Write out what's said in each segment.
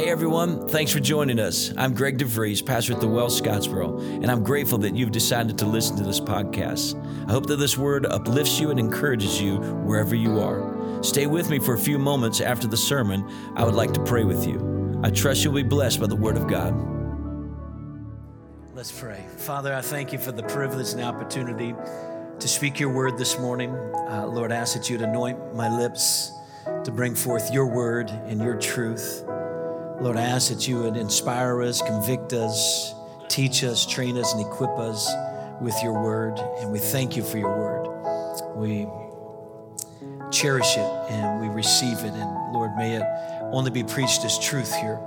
Hey everyone, thanks for joining us. I'm Greg DeVries, pastor at the Well Scottsboro, and I'm grateful that you've decided to listen to this podcast. I hope that this word uplifts you and encourages you wherever you are. Stay with me for a few moments after the sermon. I would like to pray with you. I trust you'll be blessed by the word of God. Let's pray. Father, I thank you for the privilege and opportunity to speak your word this morning. Uh, Lord, I ask that you'd anoint my lips to bring forth your word and your truth. Lord, I ask that you would inspire us, convict us, teach us, train us, and equip us with your word. And we thank you for your word. We cherish it and we receive it. And Lord, may it only be preached as truth here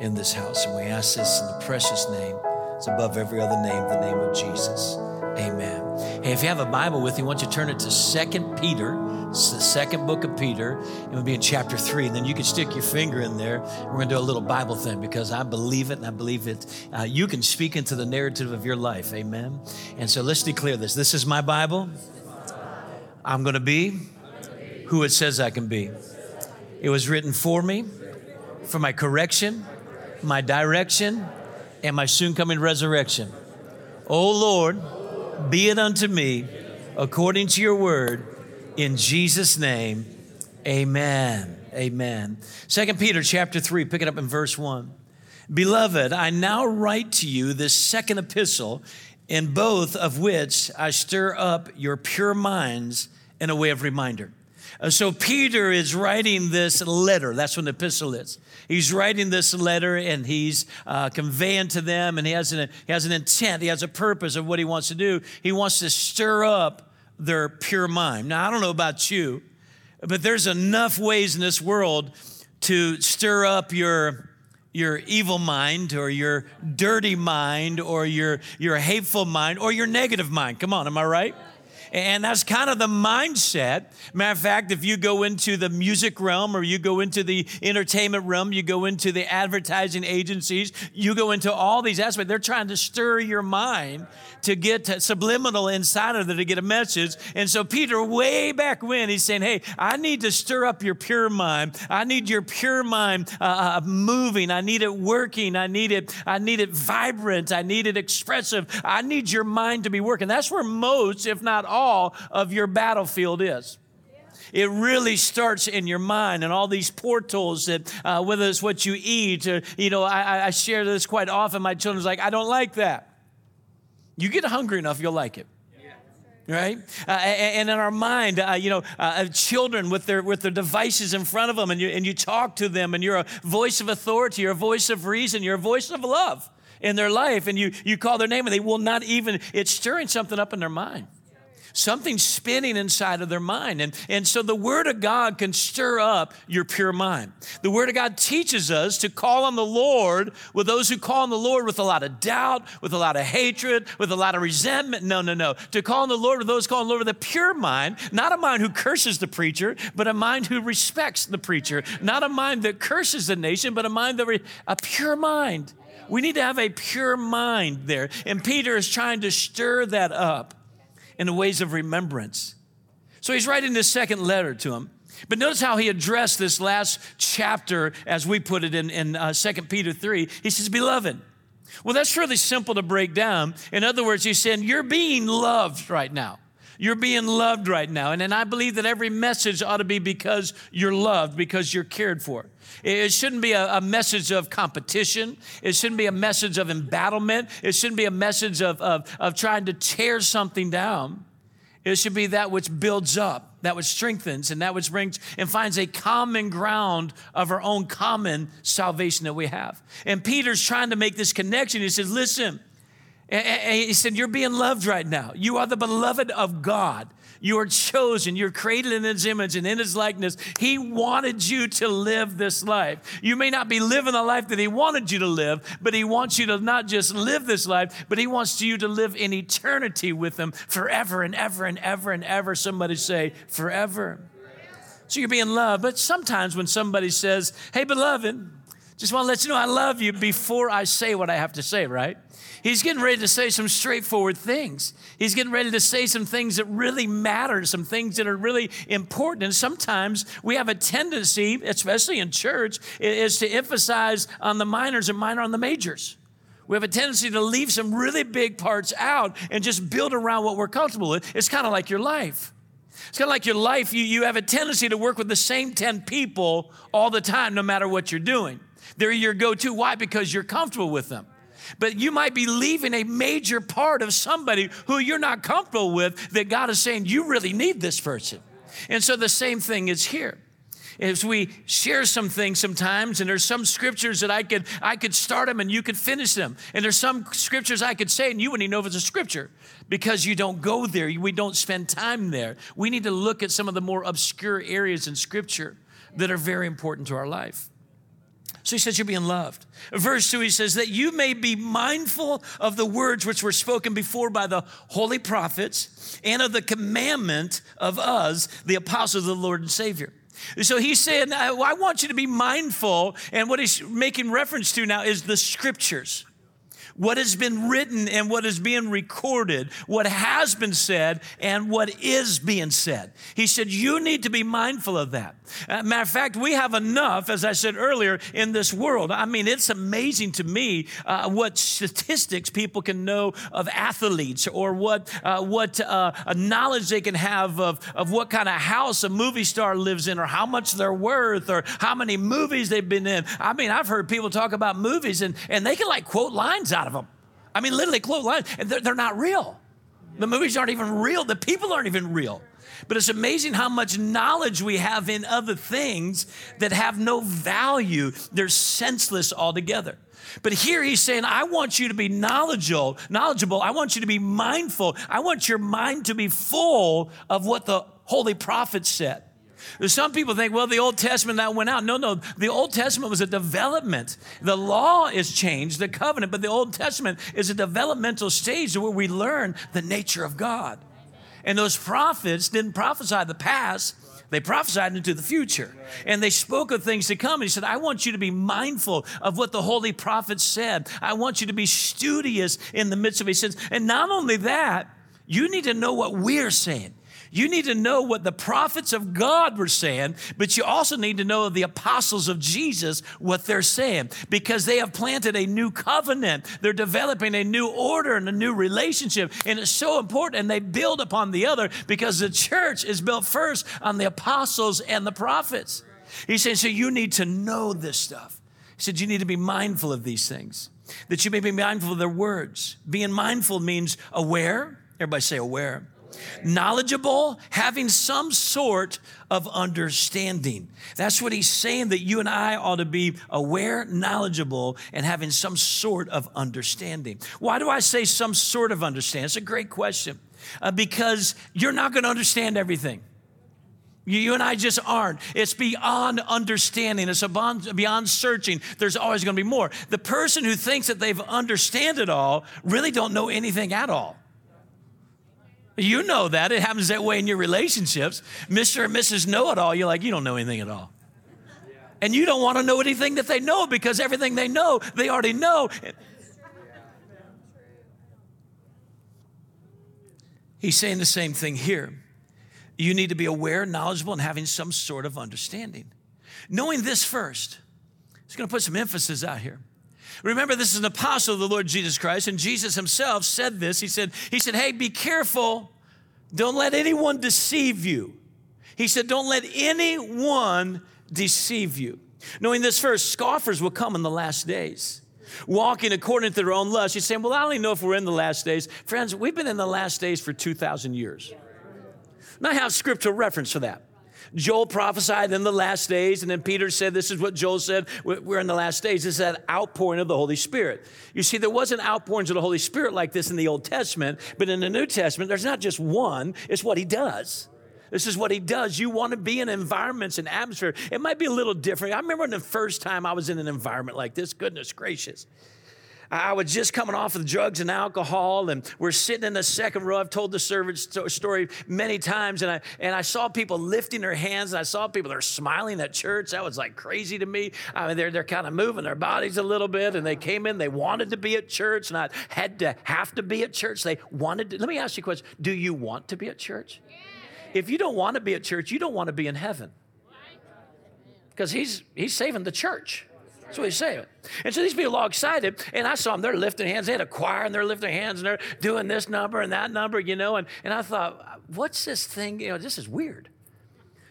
in this house. And we ask this in the precious name. It's above every other name, the name of Jesus. Amen. Hey, if you have a Bible with you, why don't you turn it to Second Peter. It's the second book of Peter. It will be in chapter three. And then you can stick your finger in there. We're going to do a little Bible thing because I believe it and I believe it. Uh, you can speak into the narrative of your life. Amen. And so let's declare this. This is my Bible. I'm going to be who it says I can be. It was written for me, for my correction, my direction, and my soon coming resurrection. O Lord, be it unto me according to your word. In Jesus' name, amen. Amen. Second Peter chapter 3, pick it up in verse 1. Beloved, I now write to you this second epistle, in both of which I stir up your pure minds in a way of reminder. Uh, so Peter is writing this letter. That's what an epistle is. He's writing this letter and he's uh, conveying to them, and he has, an, he has an intent, he has a purpose of what he wants to do. He wants to stir up their pure mind. Now, I don't know about you, but there's enough ways in this world to stir up your your evil mind or your dirty mind or your your hateful mind or your negative mind. Come on, am I right? And that's kind of the mindset. Matter of fact, if you go into the music realm or you go into the entertainment realm, you go into the advertising agencies, you go into all these aspects, they're trying to stir your mind to get to subliminal inside of it to get a message. And so, Peter, way back when, he's saying, Hey, I need to stir up your pure mind. I need your pure mind uh, uh moving. I need it working. I need it, I need it vibrant. I need it expressive. I need your mind to be working. That's where most, if not all, of your battlefield is. It really starts in your mind and all these portals that, uh, whether it's what you eat, or, you know, I, I share this quite often. My children's like, I don't like that. You get hungry enough, you'll like it right uh, and in our mind uh, you know uh, children with their with their devices in front of them and you and you talk to them and you're a voice of authority you're a voice of reason you're a voice of love in their life and you you call their name and they will not even it's stirring something up in their mind something spinning inside of their mind. And, and so the Word of God can stir up your pure mind. The Word of God teaches us to call on the Lord with those who call on the Lord with a lot of doubt, with a lot of hatred, with a lot of resentment. No, no, no. To call on the Lord with those calling on the Lord with a pure mind, not a mind who curses the preacher, but a mind who respects the preacher. Not a mind that curses the nation, but a mind that, re- a pure mind. We need to have a pure mind there. And Peter is trying to stir that up in the ways of remembrance. So he's writing this second letter to him. But notice how he addressed this last chapter, as we put it in, in uh, 2 Peter 3. He says, Beloved. Well, that's really simple to break down. In other words, he's saying, You're being loved right now. You're being loved right now. And, and I believe that every message ought to be because you're loved, because you're cared for. It shouldn't be a, a, message of competition. It shouldn't be a message of embattlement. It shouldn't be a message of, of, of trying to tear something down. It should be that which builds up, that which strengthens, and that which brings and finds a common ground of our own common salvation that we have. And Peter's trying to make this connection. He says, Listen, he said, You're being loved right now. You are the beloved of God. You are chosen. You're created in His image and in His likeness. He wanted you to live this life. You may not be living the life that He wanted you to live, but He wants you to not just live this life, but He wants you to live in eternity with Him forever and ever and ever and ever. Somebody say, forever. So you're being loved. But sometimes when somebody says, Hey, beloved, Just want to let you know I love you before I say what I have to say, right? He's getting ready to say some straightforward things. He's getting ready to say some things that really matter, some things that are really important. And sometimes we have a tendency, especially in church, is to emphasize on the minors and minor on the majors. We have a tendency to leave some really big parts out and just build around what we're comfortable with. It's kind of like your life. It's kind of like your life. You, you have a tendency to work with the same 10 people all the time, no matter what you're doing. They're your go to. Why? Because you're comfortable with them. But you might be leaving a major part of somebody who you're not comfortable with that God is saying, you really need this person. And so the same thing is here as we share some things sometimes and there's some scriptures that i could i could start them and you could finish them and there's some scriptures i could say and you wouldn't even know if it's a scripture because you don't go there we don't spend time there we need to look at some of the more obscure areas in scripture that are very important to our life so he says, You're being loved. Verse 2, he says, That you may be mindful of the words which were spoken before by the holy prophets and of the commandment of us, the apostles of the Lord and Savior. So he's saying, I want you to be mindful. And what he's making reference to now is the scriptures what has been written and what is being recorded, what has been said and what is being said. He said, You need to be mindful of that. Uh, matter of fact, we have enough, as I said earlier, in this world. I mean, it's amazing to me uh, what statistics people can know of athletes or what, uh, what uh, knowledge they can have of, of what kind of house a movie star lives in or how much they're worth or how many movies they've been in. I mean, I've heard people talk about movies and, and they can like quote lines out of them. I mean, literally quote lines, and they're, they're not real. The movies aren't even real. The people aren't even real. But it's amazing how much knowledge we have in other things that have no value. They're senseless altogether. But here he's saying, I want you to be knowledgeable, knowledgeable. I want you to be mindful. I want your mind to be full of what the holy prophets said. Some people think, well, the Old Testament that went out. No, no, the Old Testament was a development. The law is changed, the covenant, but the Old Testament is a developmental stage where we learn the nature of God. And those prophets didn't prophesy the past, they prophesied into the future. And they spoke of things to come. And he said, I want you to be mindful of what the holy prophets said. I want you to be studious in the midst of it. He and not only that, you need to know what we're saying. You need to know what the prophets of God were saying, but you also need to know the apostles of Jesus what they're saying because they have planted a new covenant. They're developing a new order and a new relationship. And it's so important. And they build upon the other because the church is built first on the apostles and the prophets. He said, So you need to know this stuff. He said, You need to be mindful of these things, that you may be mindful of their words. Being mindful means aware. Everybody say aware knowledgeable, having some sort of understanding. That's what he's saying that you and I ought to be aware, knowledgeable, and having some sort of understanding. Why do I say some sort of understanding? It's a great question uh, because you're not going to understand everything. You and I just aren't. It's beyond understanding. It's beyond, searching. There's always going to be more. The person who thinks that they've understand it all really don't know anything at all. You know that. It happens that way in your relationships. Mr. and Mrs. Know It All, you're like, you don't know anything at all. And you don't want to know anything that they know because everything they know, they already know. He's saying the same thing here. You need to be aware, knowledgeable, and having some sort of understanding. Knowing this first, he's going to put some emphasis out here. Remember, this is an apostle of the Lord Jesus Christ, and Jesus himself said this. He said, He said, Hey, be careful. Don't let anyone deceive you. He said, Don't let anyone deceive you. Knowing this first, scoffers will come in the last days walking according to their own lust. You're saying, Well, I only know if we're in the last days. Friends, we've been in the last days for 2,000 years. And I have scriptural reference for that. Joel prophesied in the last days, and then Peter said, This is what Joel said, we're in the last days. This is that outpouring of the Holy Spirit. You see, there wasn't outpourings of the Holy Spirit like this in the Old Testament, but in the New Testament, there's not just one, it's what he does. This is what he does. You want to be in environments and atmosphere. It might be a little different. I remember the first time I was in an environment like this, goodness gracious. I was just coming off of drugs and alcohol, and we're sitting in the second row. I've told the servant story many times, and I and I saw people lifting their hands, and I saw people that are smiling at church. That was like crazy to me. I mean, they're they're kind of moving their bodies a little bit, and they came in. They wanted to be at church, not had to have to be at church. They wanted. To, let me ask you a question: Do you want to be at church? If you don't want to be at church, you don't want to be in heaven, because he's he's saving the church. That's what he's saying. And so these people are all excited, and I saw them, they're lifting hands. They had a choir, and they're lifting hands, and they're doing this number and that number, you know. And, and I thought, what's this thing? You know, this is weird.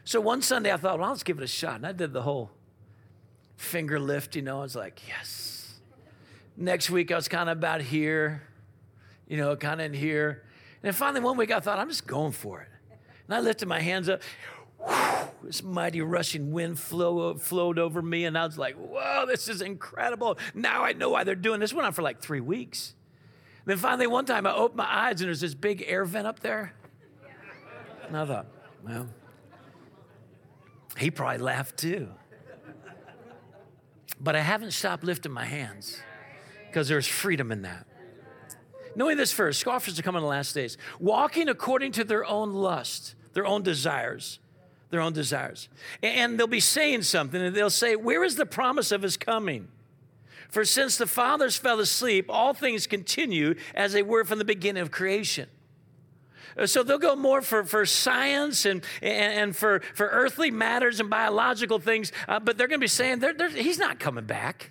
So one Sunday I thought, well, let's give it a shot. And I did the whole finger lift, you know. I was like, yes. Next week I was kind of about here, you know, kind of in here. And then finally one week I thought, I'm just going for it. And I lifted my hands up this mighty rushing wind flow, flowed over me, and I was like, whoa, this is incredible. Now I know why they're doing this. Went on for like three weeks. And Then finally, one time I opened my eyes, and there's this big air vent up there. And I thought, well, he probably laughed too. But I haven't stopped lifting my hands because there's freedom in that. Knowing this first, scoffers are coming in the last days, walking according to their own lust, their own desires their own desires. And they'll be saying something, and they'll say, Where is the promise of his coming? For since the fathers fell asleep, all things continue as they were from the beginning of creation. Uh, so they'll go more for, for science and, and, and for, for earthly matters and biological things, uh, but they're going to be saying they're, they're, he's not coming back.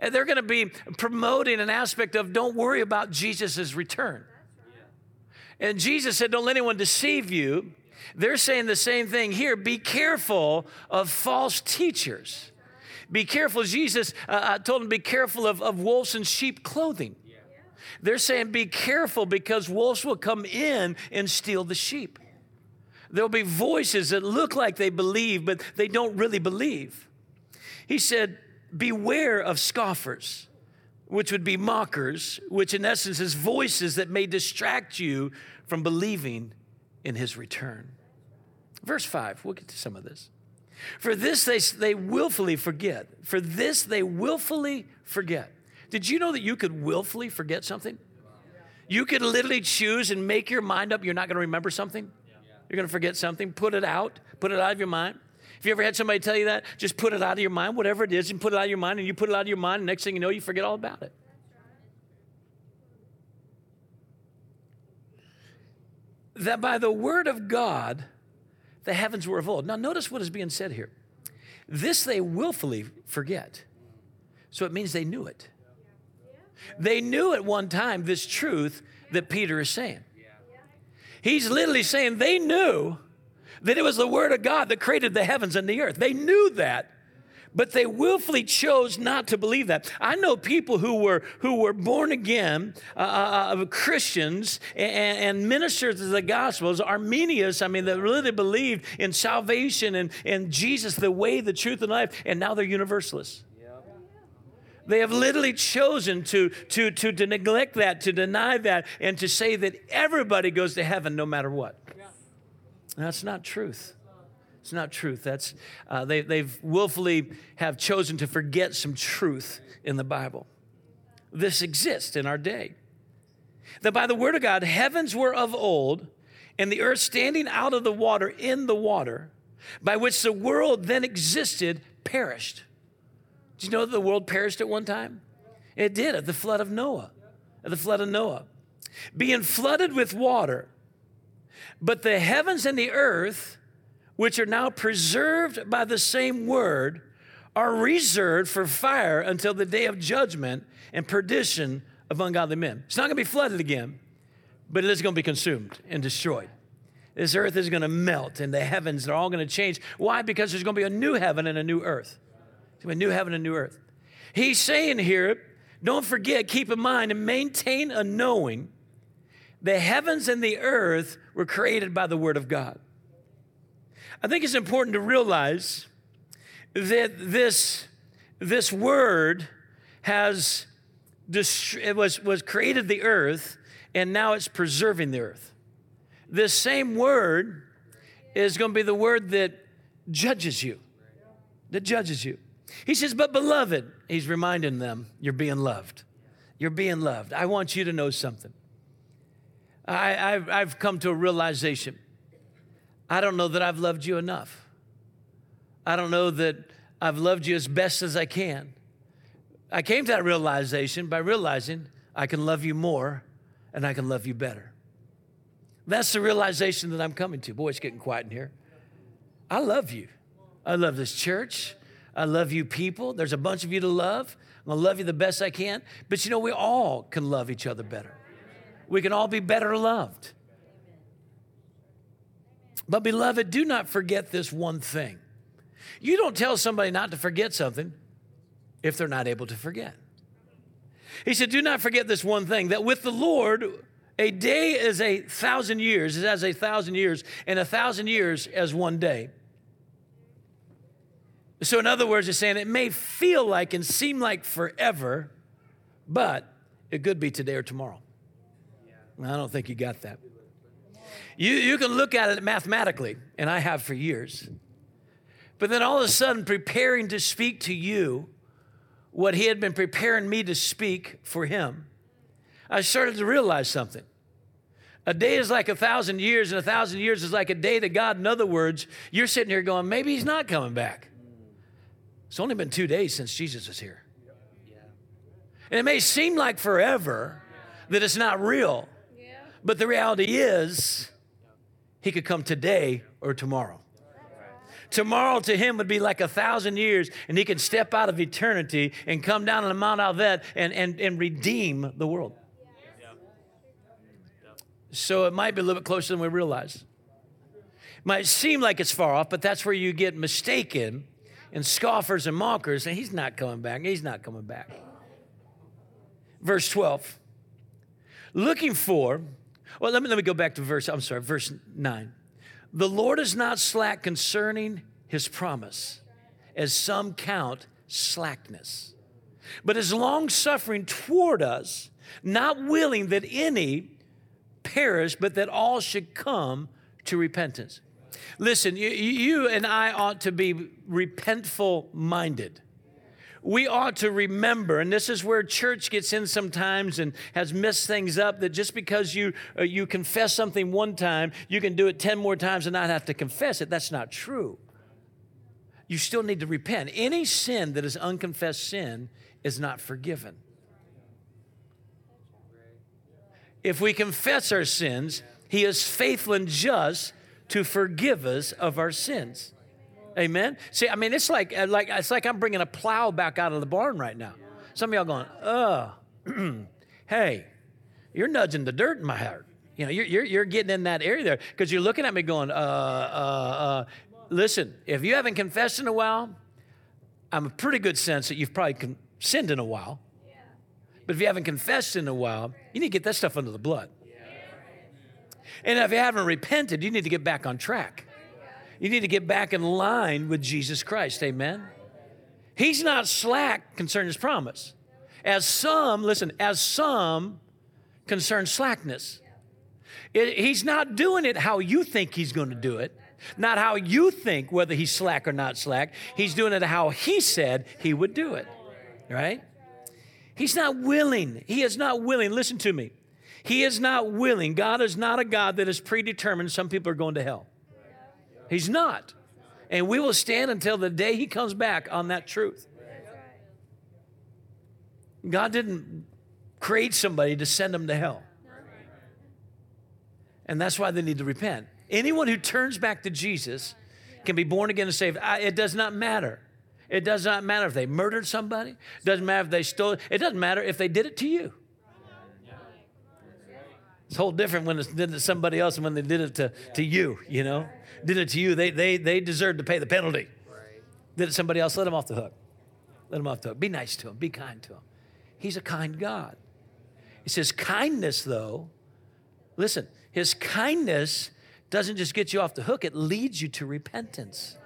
And they're going to be promoting an aspect of don't worry about Jesus' return. And Jesus said, Don't let anyone deceive you. They're saying the same thing here. Be careful of false teachers. Be careful. Jesus uh, uh told them, be careful of, of wolves in sheep clothing. They're saying, be careful because wolves will come in and steal the sheep. There'll be voices that look like they believe, but they don't really believe. He said, beware of scoffers, which would be mockers, which in essence is voices that may distract you from believing in his return. Verse 5, we'll get to some of this. For this they, they willfully forget. For this they willfully forget. Did you know that you could willfully forget something? You could literally choose and make your mind up you're not going to remember something. You're going to forget something. Put it out. Put it out of your mind. If you ever had somebody tell you that, just put it out of your mind, whatever it is, and put it out of your mind, and you put it out of your mind, and next thing you know, you forget all about it. That by the word of God, the heavens were of old. Now, notice what is being said here. This they willfully forget. So it means they knew it. They knew at one time this truth that Peter is saying. He's literally saying they knew that it was the Word of God that created the heavens and the earth. They knew that but they willfully chose not to believe that. I know people who were who were born again uh, uh, Christians and, and, ministers of the Gospels, Arminius. I mean, they really believed in salvation and, and Jesus, the way, the truth, and life, and now they're universalists. They have literally chosen to, to, to, to neglect that, to deny that, and to say that everybody goes to heaven no matter what. That's not truth. It's not truth. That's uh, they, they've willfully have chosen to forget some truth in the Bible. This exists in our day. That by the word of God, heavens were of old, and the earth standing out of the water in the water, by which the world then existed, perished. Do you know that the world perished at one time? It did at the flood of Noah. At the flood of Noah. Being flooded with water. But the heavens and the earth which are now preserved by the same word, are reserved for fire until the day of judgment and perdition of ungodly men. It's not going to be flooded again, but it is going to be consumed and destroyed. This earth is going to melt and the heavens are all going to change. Why? Because there's going to be a new heaven and a new earth. a new heaven and a new earth. He's saying here, don't forget, keep in mind, and maintain a knowing the heavens and the earth were created by the word of God. I think it's important to realize that this, this word has it was, was created the earth and now it's preserving the earth. This same word is going to be the word that judges you, that judges you. He says, But beloved, he's reminding them, you're being loved. You're being loved. I want you to know something. I, have I've come to a realization. I don't know that I've loved you enough. I don't know that I've loved you as best as I can. I came to that realization by realizing I can love you more and I can love you better. That's the realization that I'm coming to. Boy, it's getting quiet in here. I love you. I love this church. I love you people. There's a bunch of you to love. I'm to love you the best I can. But you know, we all can love each other better. We can all be better loved. But, beloved, do not forget this one thing. You don't tell somebody not to forget something if they're not able to forget. He said, Do not forget this one thing that with the Lord, a day is a thousand years, is as a thousand years, and a thousand years as one day. So, in other words, he's saying it may feel like and seem like forever, but it could be today or tomorrow. I don't think you got that. You, you can look at it mathematically, and I have for years. But then all of a sudden, preparing to speak to you what he had been preparing me to speak for him, I started to realize something. A day is like a thousand years, and a thousand years is like a day to God. In other words, you're sitting here going, maybe he's not coming back. It's only been two days since Jesus was here. And it may seem like forever that it's not real, but the reality is, he could come today or tomorrow. Tomorrow to him would be like a thousand years, and he could step out of eternity and come down on the Mount Olivet and, and, and redeem the world. So it might be a little bit closer than we realize. Might seem like it's far off, but that's where you get mistaken and scoffers and mockers, and he's not coming back. He's not coming back. Verse 12. Looking for, well, let me, let me go back to verse, I'm sorry, verse 9. The Lord is not slack concerning his promise, as some count slackness, but is long suffering toward us, not willing that any perish, but that all should come to repentance. Listen, you, you and I ought to be repentful minded we ought to remember, and this is where church gets in sometimes and has messed things up, that just because you, uh, you confess something one time, you can do it 10 more times and not have to confess it. That's not true. You still need to repent. Any sin that is unconfessed sin is not forgiven. If we confess our sins, He is faithful and just to forgive us of our sins. Amen. See, I mean, it's like uh, like it's like I'm bringing a plow back out of the barn right now. Some of y'all going, oh, hey, you're nudging the dirt in my heart. You know, you're, you're, you're getting in that area there because you're looking at me going, uh, uh, uh, listen, if you haven't confessed in a while, I'm a pretty good sense that you've probably con- sinned in a while. But if you haven't confessed in a while, you need to get that stuff under the blood. And if you haven't repented, you need to get back on track. You need to get back in line with Jesus Christ. Amen. He's not slack concerning his promise. As some, listen, as some concern slackness. It, he's not doing it how you think he's going to do it, not how you think whether he's slack or not slack. He's doing it how he said he would do it, right? He's not willing. He is not willing. Listen to me. He is not willing. God is not a God that is predetermined some people are going to hell. He's not. And we will stand until the day he comes back on that truth. God didn't create somebody to send them to hell. And that's why they need to repent. Anyone who turns back to Jesus can be born again and saved. It does not matter. It does not matter if they murdered somebody. It doesn't matter if they stole. It doesn't matter if they did it to you. It's a whole different when it's did it to somebody else and when they did it to, to you, you know did it to you, they, they, they deserve to pay the penalty. Right. Did it somebody else, let them off the hook. Let them off the hook. Be nice to him, be kind to him. He's a kind God. He says, kindness, though, listen, his kindness doesn't just get you off the hook, it leads you to repentance.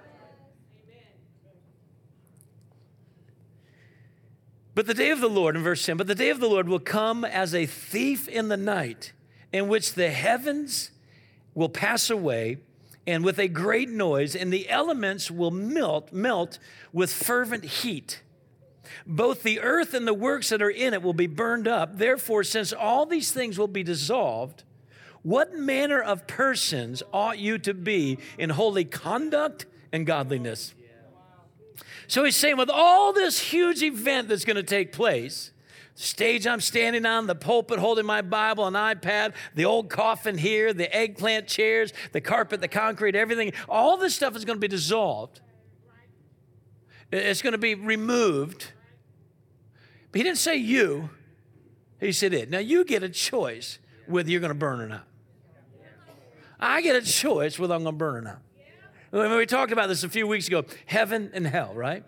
But the day of the Lord, in verse 10, but the day of the Lord will come as a thief in the night, in which the heavens will pass away and with a great noise, and the elements will melt, melt with fervent heat. Both the earth and the works that are in it will be burned up. Therefore, since all these things will be dissolved, what manner of persons ought you to be in holy conduct and godliness? So he's saying, with all this huge event that's going to take place, stage I'm standing on, the pulpit holding my Bible, an iPad, the old coffin here, the eggplant chairs, the carpet, the concrete, everything, all this stuff is going to be dissolved. It's going to be removed. But he didn't say you, he said it. Now you get a choice whether you're going to burn or not. I get a choice whether I'm going to burn or not. When we talked about this a few weeks ago, heaven and hell, right?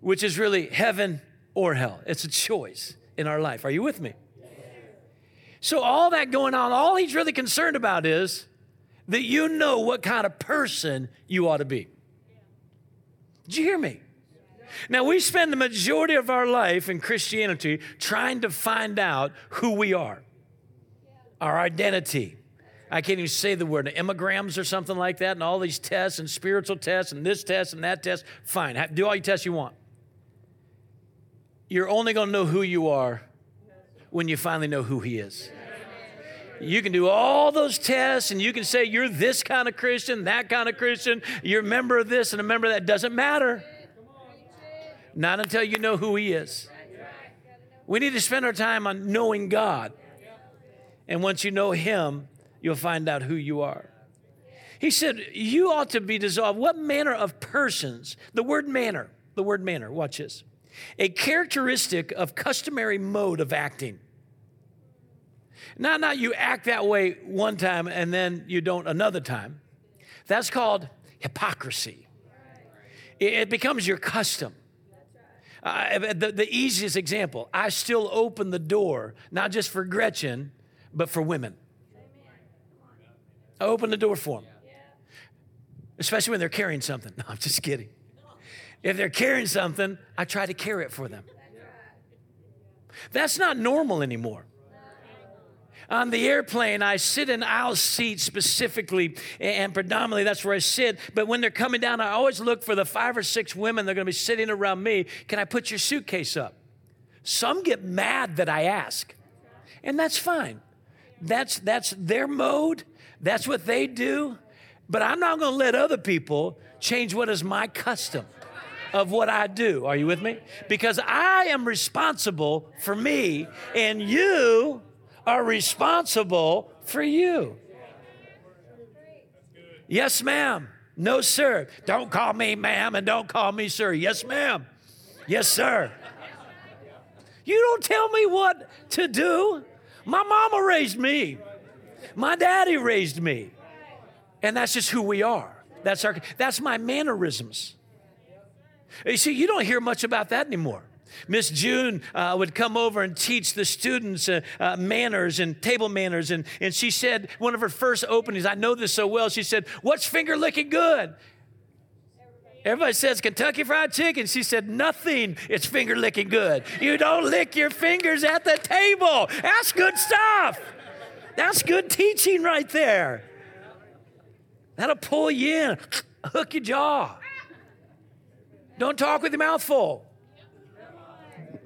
Which is really heaven or hell. It's a choice in our life. Are you with me? So, all that going on, all he's really concerned about is that you know what kind of person you ought to be. Did you hear me? Now, we spend the majority of our life in Christianity trying to find out who we are, our identity. I can't even say the word, immigrams or something like that, and all these tests and spiritual tests and this test and that test. Fine, do all your tests you want. You're only going to know who you are when you finally know who He is. You can do all those tests and you can say you're this kind of Christian, that kind of Christian, you're a member of this and a member of that. Doesn't matter. Not until you know who He is. We need to spend our time on knowing God. And once you know Him, you'll find out who you are. He said, You ought to be dissolved. What manner of persons? The word manner, the word manner, watch this. A characteristic of customary mode of acting. Not, not you act that way one time and then you don't another time. That's called hypocrisy. It, it becomes your custom. Uh, the, the easiest example, I still open the door, not just for Gretchen, but for women. I open the door for them, especially when they're carrying something. No, I'm just kidding. If they're carrying something, I try to carry it for them. That's not normal anymore on the airplane, I sit in aisle seats specifically, and predominantly that's where I sit. But when they're coming down, I always look for the five or six women that are going to be sitting around me. Can I put your suitcase up? Some get mad that I ask, and that's fine. That's, that's their mode, that's what they do. But I'm not going to let other people change what is my custom of what I do. Are you with me? Because I am responsible for me, and you are responsible for you. Yes, ma'am. No, sir. Don't call me ma'am and don't call me sir. Yes, ma'am. Yes, sir. You don't tell me what to do. My mama raised me. My daddy raised me. And that's just who we are. That's our that's my mannerisms. You see, you don't hear much about that anymore. Miss June uh, would come over and teach the students uh, uh, manners and table manners. And, and she said, one of her first openings, I know this so well, she said, What's finger licking good? Everybody says Kentucky Fried Chicken. She said, Nothing. It's finger licking good. You don't lick your fingers at the table. That's good stuff. That's good teaching right there. That'll pull you in, hook your jaw. Don't talk with your mouth full.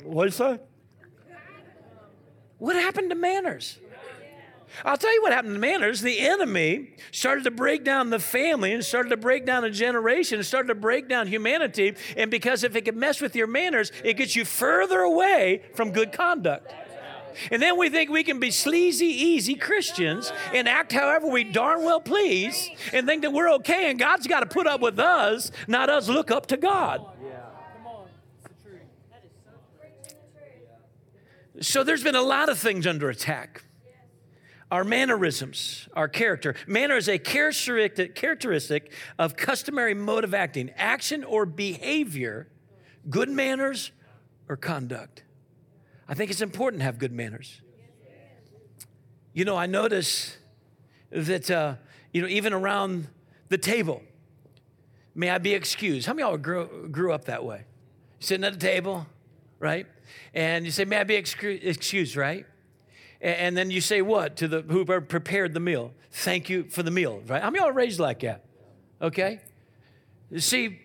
What you say? What happened to manners? I'll tell you what happened to manners. The enemy started to break down the family and started to break down a generation and started to break down humanity. And because if it can mess with your manners, it gets you further away from good conduct. And then we think we can be sleazy, easy Christians and act however we darn well please and think that we're okay and God's got to put up with us, not us look up to God. So there's been a lot of things under attack. Our mannerisms, our character. Manner is a characteristic, of customary mode of acting, action or behavior, good manners or conduct. I think it's important to have good manners. You know, I notice that, uh, you know, even around the table, may I be excused? How many of y'all grew, grew up that way? Sitting at a table, right? And you say, May I be excused, right? And then you say what to the who prepared the meal? Thank you for the meal, right? How many y'all raised like that? Okay? You see,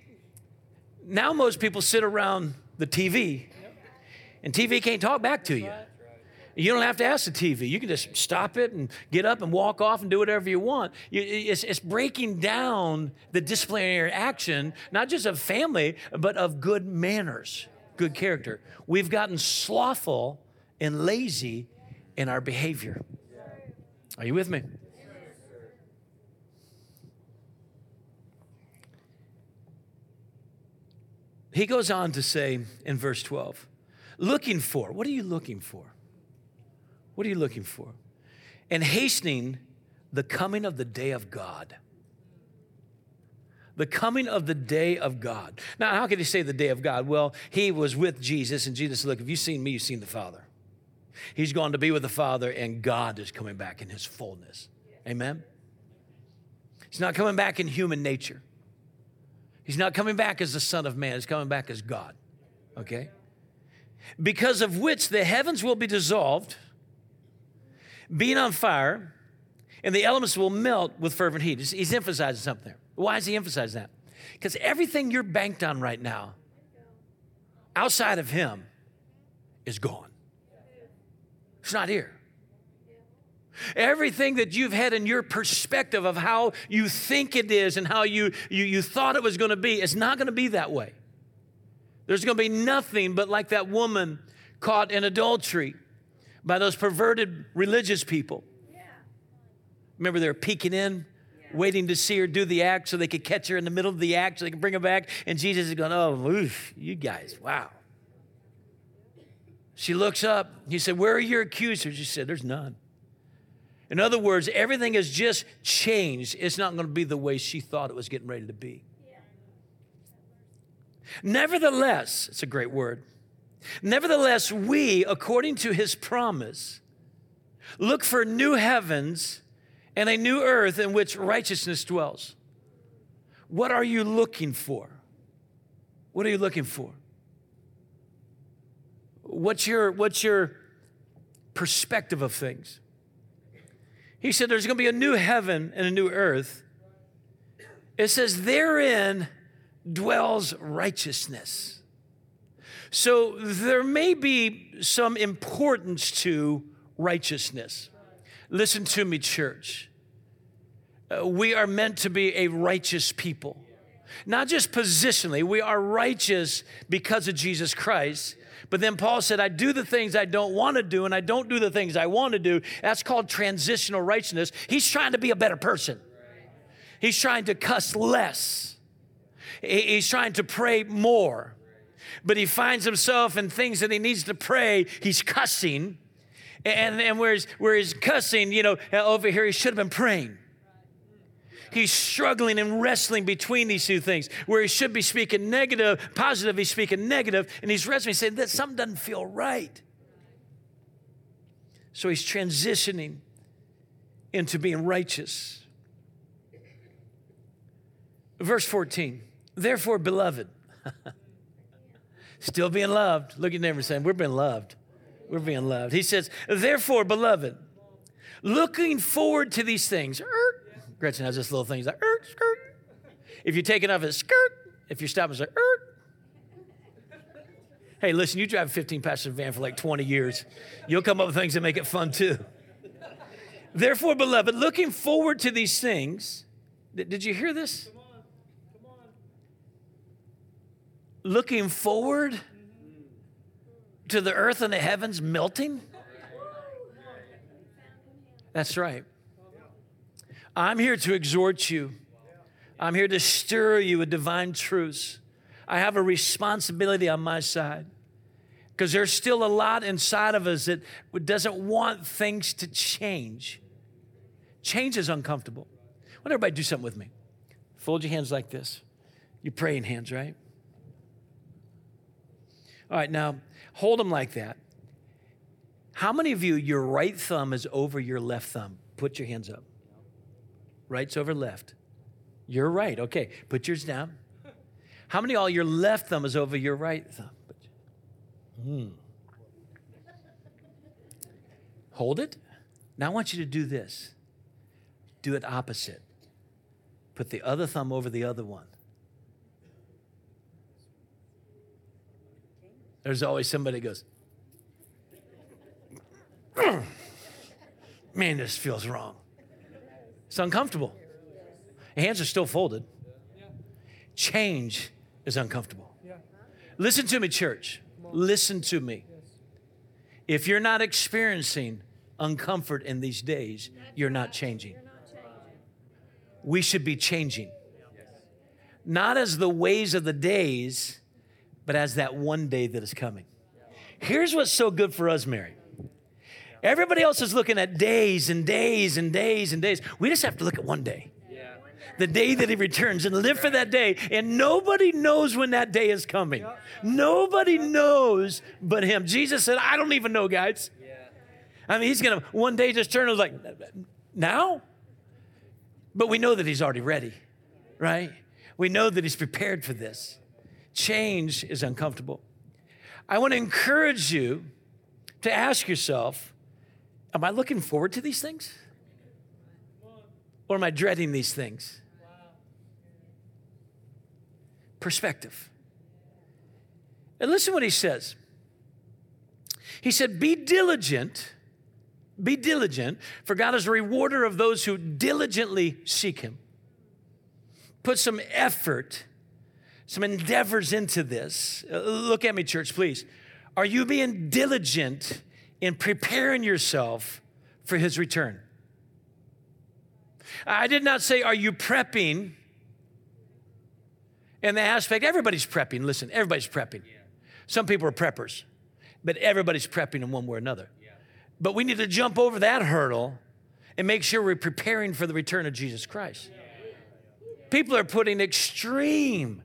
now most people sit around the TV, and TV can't talk back to you. You don't have to ask the TV. You can just stop it and get up and walk off and do whatever you want. It's, it's breaking down the disciplinary action, not just of family, but of good manners, good character. We've gotten slothful and lazy in our behavior. Are you with me? He goes on to say in verse 12, looking for, what are you looking for? What are you looking for? And hastening the coming of the day of God. The coming of the day of God. Now, how can he say the day of God? Well, he was with Jesus, and Jesus said, Look, if you've seen me, you've seen the Father. He's gone to be with the Father, and God is coming back in his fullness. Amen? He's not coming back in human nature. He's not coming back as the Son of Man, he's coming back as God. Okay? Because of which the heavens will be dissolved, being on fire, and the elements will melt with fervent heat. He's emphasizing something there. Why is he emphasizing that? Because everything you're banked on right now, outside of him, is gone. It's not here. Everything that you've had in your perspective of how you think it is and how you, you, you thought it was going to be, it's not going to be that way. There's going to be nothing but like that woman caught in adultery by those perverted religious people. Yeah. Remember, they're peeking in, yeah. waiting to see her do the act so they could catch her in the middle of the act so they can bring her back. And Jesus is going, Oh, oof, you guys, wow. She looks up. He said, Where are your accusers? She said, There's none. In other words, everything has just changed. It's not going to be the way she thought it was getting ready to be. Nevertheless, it's a great word. Nevertheless, we, according to his promise, look for new heavens and a new earth in which righteousness dwells. What are you looking for? What are you looking for? What's your, what's your perspective of things? He said there's going to be a new heaven and a new earth. It says, therein dwells righteousness. So there may be some importance to righteousness. Listen to me, church. Uh, we are meant to be a righteous people. Not just positionally, we are righteous because of Jesus Christ. But then Paul said, I do the things I don't want to do, and I don't do the things I want to do. That's called transitional righteousness. He's trying to be a better person, he's trying to cuss less, he's trying to pray more. But he finds himself in things that he needs to pray, he's cussing. And, and where, he's, where he's cussing, you know, over here, he should have been praying he's struggling and wrestling between these two things. Where he should be speaking negative, positive, he's speaking negative, and he's wrestling, saying that something doesn't feel right. So he's transitioning into being righteous. Verse 14, therefore, beloved, still being loved. Look at neighbor saying, We're being loved. We're being loved. He says, Therefore, beloved, looking forward to these things. Er, Gretchen has this little thing. He's like, er, skirt. If you're taking off, it's skirt. If you stop, it's like, er. Hey, listen, you drive a 15 passenger van for like 20 years. You'll come up with things that make it fun too. Therefore, beloved, looking forward to these things, did you hear this? Come on. Come on. Looking forward to the earth and the heavens melting? That's right. I'm here to exhort you. I'm here to stir you with divine truths. I have a responsibility on my side because there's still a lot inside of us that doesn't want things to change. Change is uncomfortable. Want everybody do something with me. Fold your hands like this. You're praying hands, right? All right, now hold them like that. How many of you, your right thumb is over your left thumb? Put your hands up right's over left. You're right. Okay, put yours down. How many all your left thumb is over your right thumb? Hmm. Hold it. Now I want you to do this. Do it opposite. Put the other thumb over the other one. There's always somebody goes, man, this feels wrong. It's uncomfortable. Your Hands are still folded. Change is uncomfortable. Listen to me, church. Listen to me. If you're not experiencing uncomfort in these days, you're not changing. We should be changing. Not as the ways of the days, but as that one day that is coming. Here's what's so good for us, Mary. Everybody else is looking at days and days and days and days. We just have to look at one day. The day that he returns and live for that day. And nobody knows when that day is coming. Nobody knows but him. Jesus said, I don't even know, guys. I mean, he's going to one day just turn and like, now? But we know that he's already ready, right? We know that he's prepared for this. Change is uncomfortable. I want to encourage you to ask yourself Am I looking forward to these things? Or am I dreading these things? Perspective. And listen what he says. He said, Be diligent, be diligent, for God is a rewarder of those who diligently seek him. Put some effort, some endeavors into this. Uh, look at me, church, please. Are you being diligent in preparing yourself for his return. I did not say, Are you prepping? In the aspect, everybody's prepping. Listen, everybody's prepping. Some people are preppers, but everybody's prepping in one way or another. But we need to jump over that hurdle and make sure we're preparing for the return of Jesus Christ. People are putting extreme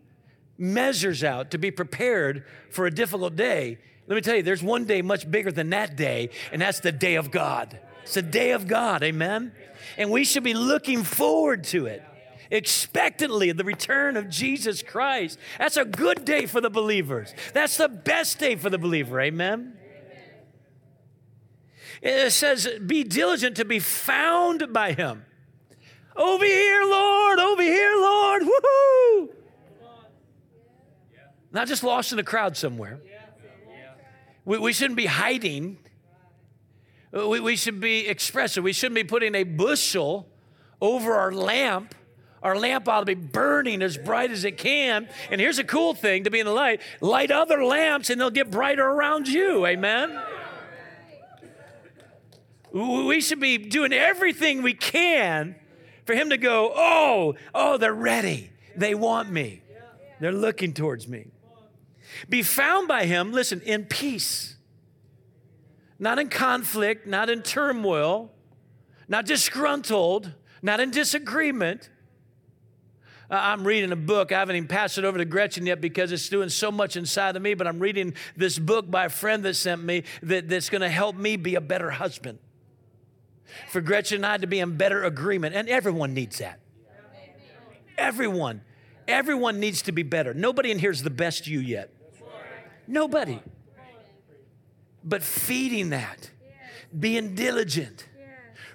measures out to be prepared for a difficult day, let me tell you, there's one day much bigger than that day, and that's the day of God. It's the day of God, amen? And we should be looking forward to it expectantly the return of Jesus Christ. That's a good day for the believers. That's the best day for the believer. Amen. It says, Be diligent to be found by him. Over here, Lord, over here, Lord. Woohoo! Not just lost in the crowd somewhere. We, we shouldn't be hiding. We, we should be expressive. We shouldn't be putting a bushel over our lamp. Our lamp ought to be burning as bright as it can. And here's a cool thing to be in the light light other lamps and they'll get brighter around you. Amen. We should be doing everything we can for him to go, oh, oh, they're ready. They want me. They're looking towards me. Be found by him, listen, in peace, not in conflict, not in turmoil, not disgruntled, not in disagreement. I'm reading a book. I haven't even passed it over to Gretchen yet because it's doing so much inside of me, but I'm reading this book by a friend that sent me that, that's going to help me be a better husband. For Gretchen and I to be in better agreement. And everyone needs that. Everyone. Everyone needs to be better. Nobody in here is the best you yet. Nobody. But feeding that, being diligent,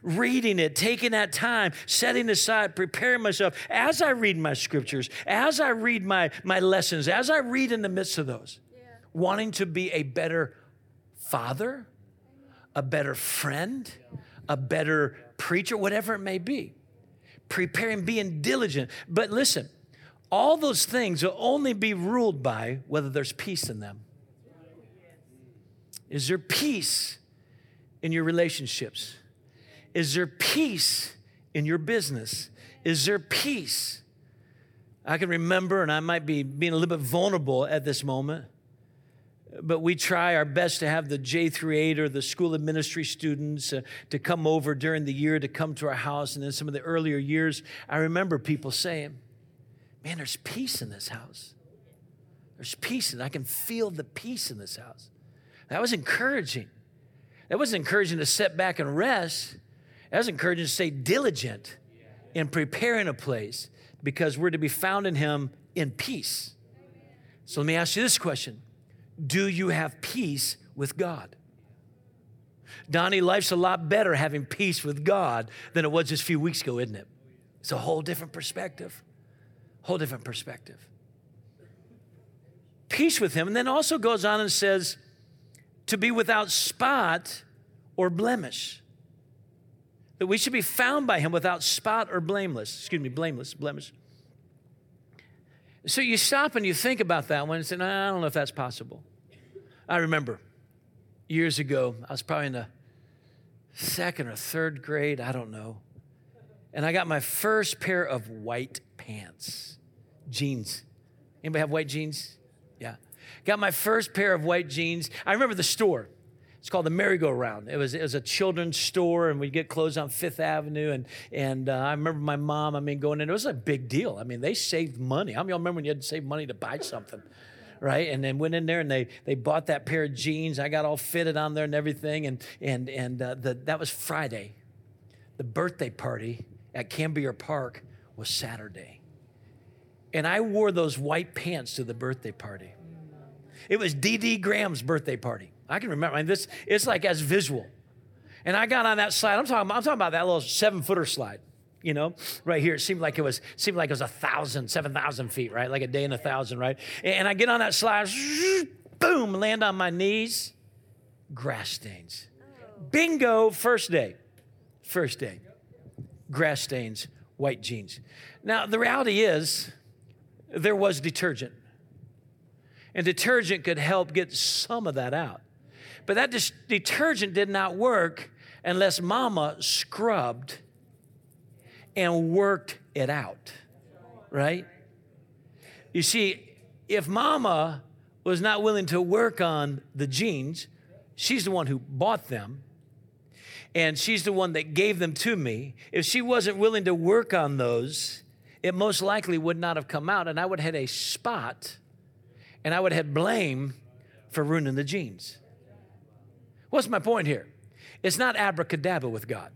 reading it, taking that time, setting aside, preparing myself as I read my scriptures, as I read my, my lessons, as I read in the midst of those, wanting to be a better father, a better friend, a better preacher, whatever it may be. Preparing, being diligent. But listen, all those things will only be ruled by whether there's peace in them. Is there peace in your relationships? Is there peace in your business? Is there peace? I can remember, and I might be being a little bit vulnerable at this moment, but we try our best to have the J through 8 or the school of ministry students uh, to come over during the year to come to our house. And in some of the earlier years, I remember people saying, Man, there's peace in this house. There's peace, and I can feel the peace in this house. That was encouraging. That wasn't encouraging to sit back and rest. That was encouraging to stay diligent in preparing a place because we're to be found in Him in peace. So let me ask you this question Do you have peace with God? Donnie, life's a lot better having peace with God than it was just a few weeks ago, isn't it? It's a whole different perspective. Whole different perspective. Peace with Him. And then also goes on and says, to be without spot or blemish. That we should be found by Him without spot or blameless. Excuse me, blameless, blemish. So you stop and you think about that one and say, I don't know if that's possible. I remember years ago, I was probably in the second or third grade, I don't know. And I got my first pair of white pants, jeans. Anybody have white jeans? Yeah. Got my first pair of white jeans. I remember the store. It's called the Merry-Go-Round. It was, it was a children's store, and we'd get clothes on Fifth Avenue. And, and uh, I remember my mom, I mean, going in. It was a big deal. I mean, they saved money. How many y'all remember when you had to save money to buy something? right? And then went in there and they they bought that pair of jeans. I got all fitted on there and everything. And and and uh, the, that was Friday. The birthday party at Cambier Park was Saturday, and I wore those white pants to the birthday party. It was D.D. Graham's birthday party. I can remember. I mean, this it's like as visual. And I got on that slide. I'm talking. I'm talking about that little seven footer slide you know right here it seemed like it was seemed like it was a thousand seven thousand feet right like a day in a thousand right and i get on that slide boom land on my knees grass stains bingo first day first day grass stains white jeans. Now the reality is there was detergent. And detergent could help get some of that out. But that detergent did not work unless mama scrubbed and worked it out, right? You see, if mama was not willing to work on the jeans, she's the one who bought them, and she's the one that gave them to me. If she wasn't willing to work on those, it most likely would not have come out, and I would have had a spot, and I would have had blame for ruining the jeans. What's my point here? It's not abracadabra with God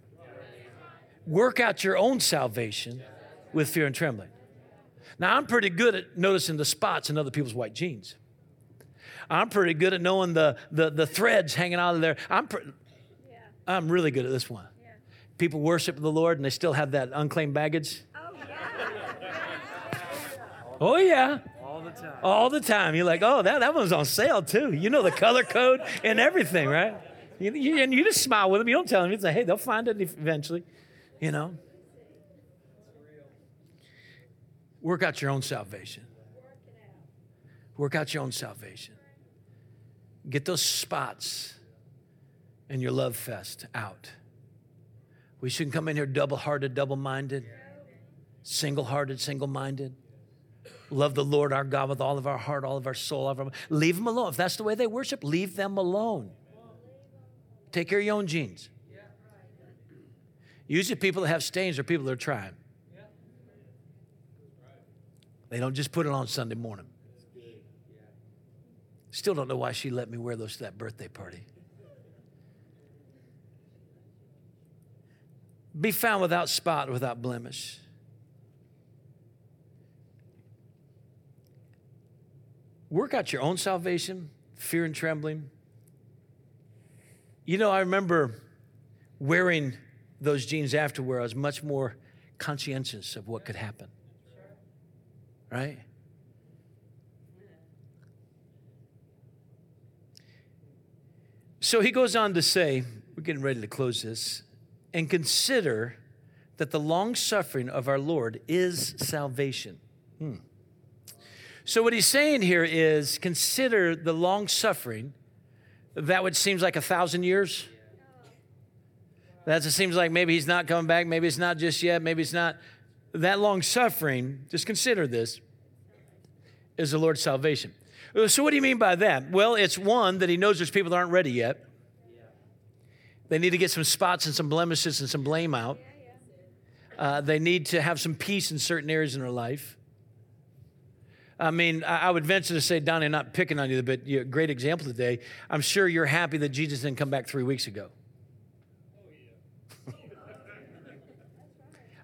work out your own salvation with fear and trembling. Now, I'm pretty good at noticing the spots in other people's white jeans. I'm pretty good at knowing the, the, the threads hanging out of there. I'm, pre-. I'm really good at this one. Yeah. People worship the Lord and they still have that unclaimed baggage. Oh, yeah. oh, yeah. All the time. All the time. You're like, oh, that, that one's on sale too. You know the color code and everything, right? You, you, and you just smile with them. You don't tell them. You say, hey, they'll find it eventually you know? Work out your own salvation. Work out your own salvation. Get those spots in your love fest out. We shouldn't come in here double hearted, double minded, single hearted, single minded. Love the Lord our God with all of our heart, all of our soul. All of our, leave them alone. If that's the way they worship, leave them alone. Take care of your own jeans. Usually, people that have stains are people that are trying. They don't just put it on Sunday morning. Still don't know why she let me wear those to that birthday party. Be found without spot, without blemish. Work out your own salvation, fear and trembling. You know, I remember wearing those jeans afterward, I was much more conscientious of what could happen. Right? So he goes on to say, we're getting ready to close this, and consider that the long suffering of our Lord is salvation. Hmm. So, what he's saying here is consider the long suffering. That would seems like a thousand years. That seems like maybe he's not coming back. Maybe it's not just yet. Maybe it's not that long suffering. Just consider this is the Lord's salvation. So, what do you mean by that? Well, it's one that he knows there's people that aren't ready yet. They need to get some spots and some blemishes and some blame out. Uh, they need to have some peace in certain areas in their life. I mean, I would venture to say, Donnie, not picking on you, but you're a great example today. I'm sure you're happy that Jesus didn't come back three weeks ago.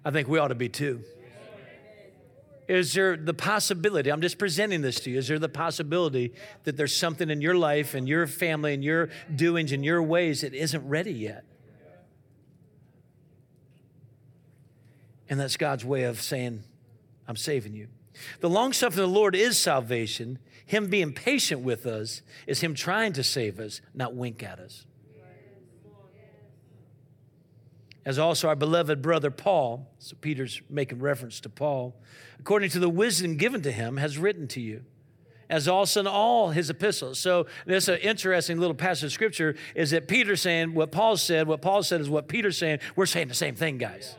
I think we ought to be too. Is there the possibility? I'm just presenting this to you. Is there the possibility that there's something in your life and your family and your doings and your ways that isn't ready yet? And that's God's way of saying, I'm saving you. The long suffering of the Lord is salvation. Him being patient with us is Him trying to save us, not wink at us. As also our beloved brother Paul, so Peter's making reference to Paul, according to the wisdom given to him, has written to you, as also in all his epistles. So this an interesting little passage of scripture is that Peter saying what Paul said, what Paul said is what Peter's saying. We're saying the same thing, guys.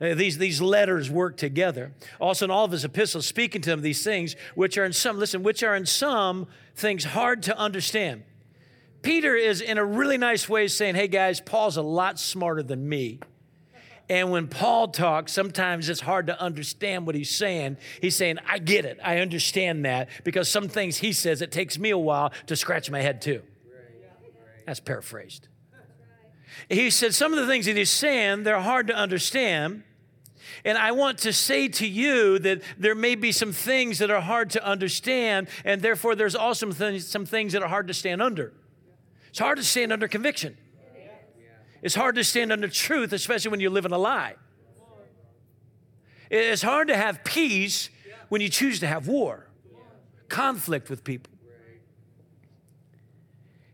Uh, these, these letters work together. Also, in all of his epistles, speaking to them these things, which are in some, listen, which are in some things hard to understand. Peter is in a really nice way saying, hey guys, Paul's a lot smarter than me. And when Paul talks, sometimes it's hard to understand what he's saying. He's saying, I get it. I understand that because some things he says, it takes me a while to scratch my head too. That's paraphrased. He said, some of the things that he's saying, they're hard to understand. And I want to say to you that there may be some things that are hard to understand, and therefore there's also some things that are hard to stand under. It's hard to stand under conviction. It's hard to stand under truth, especially when you live in a lie. It's hard to have peace when you choose to have war, conflict with people.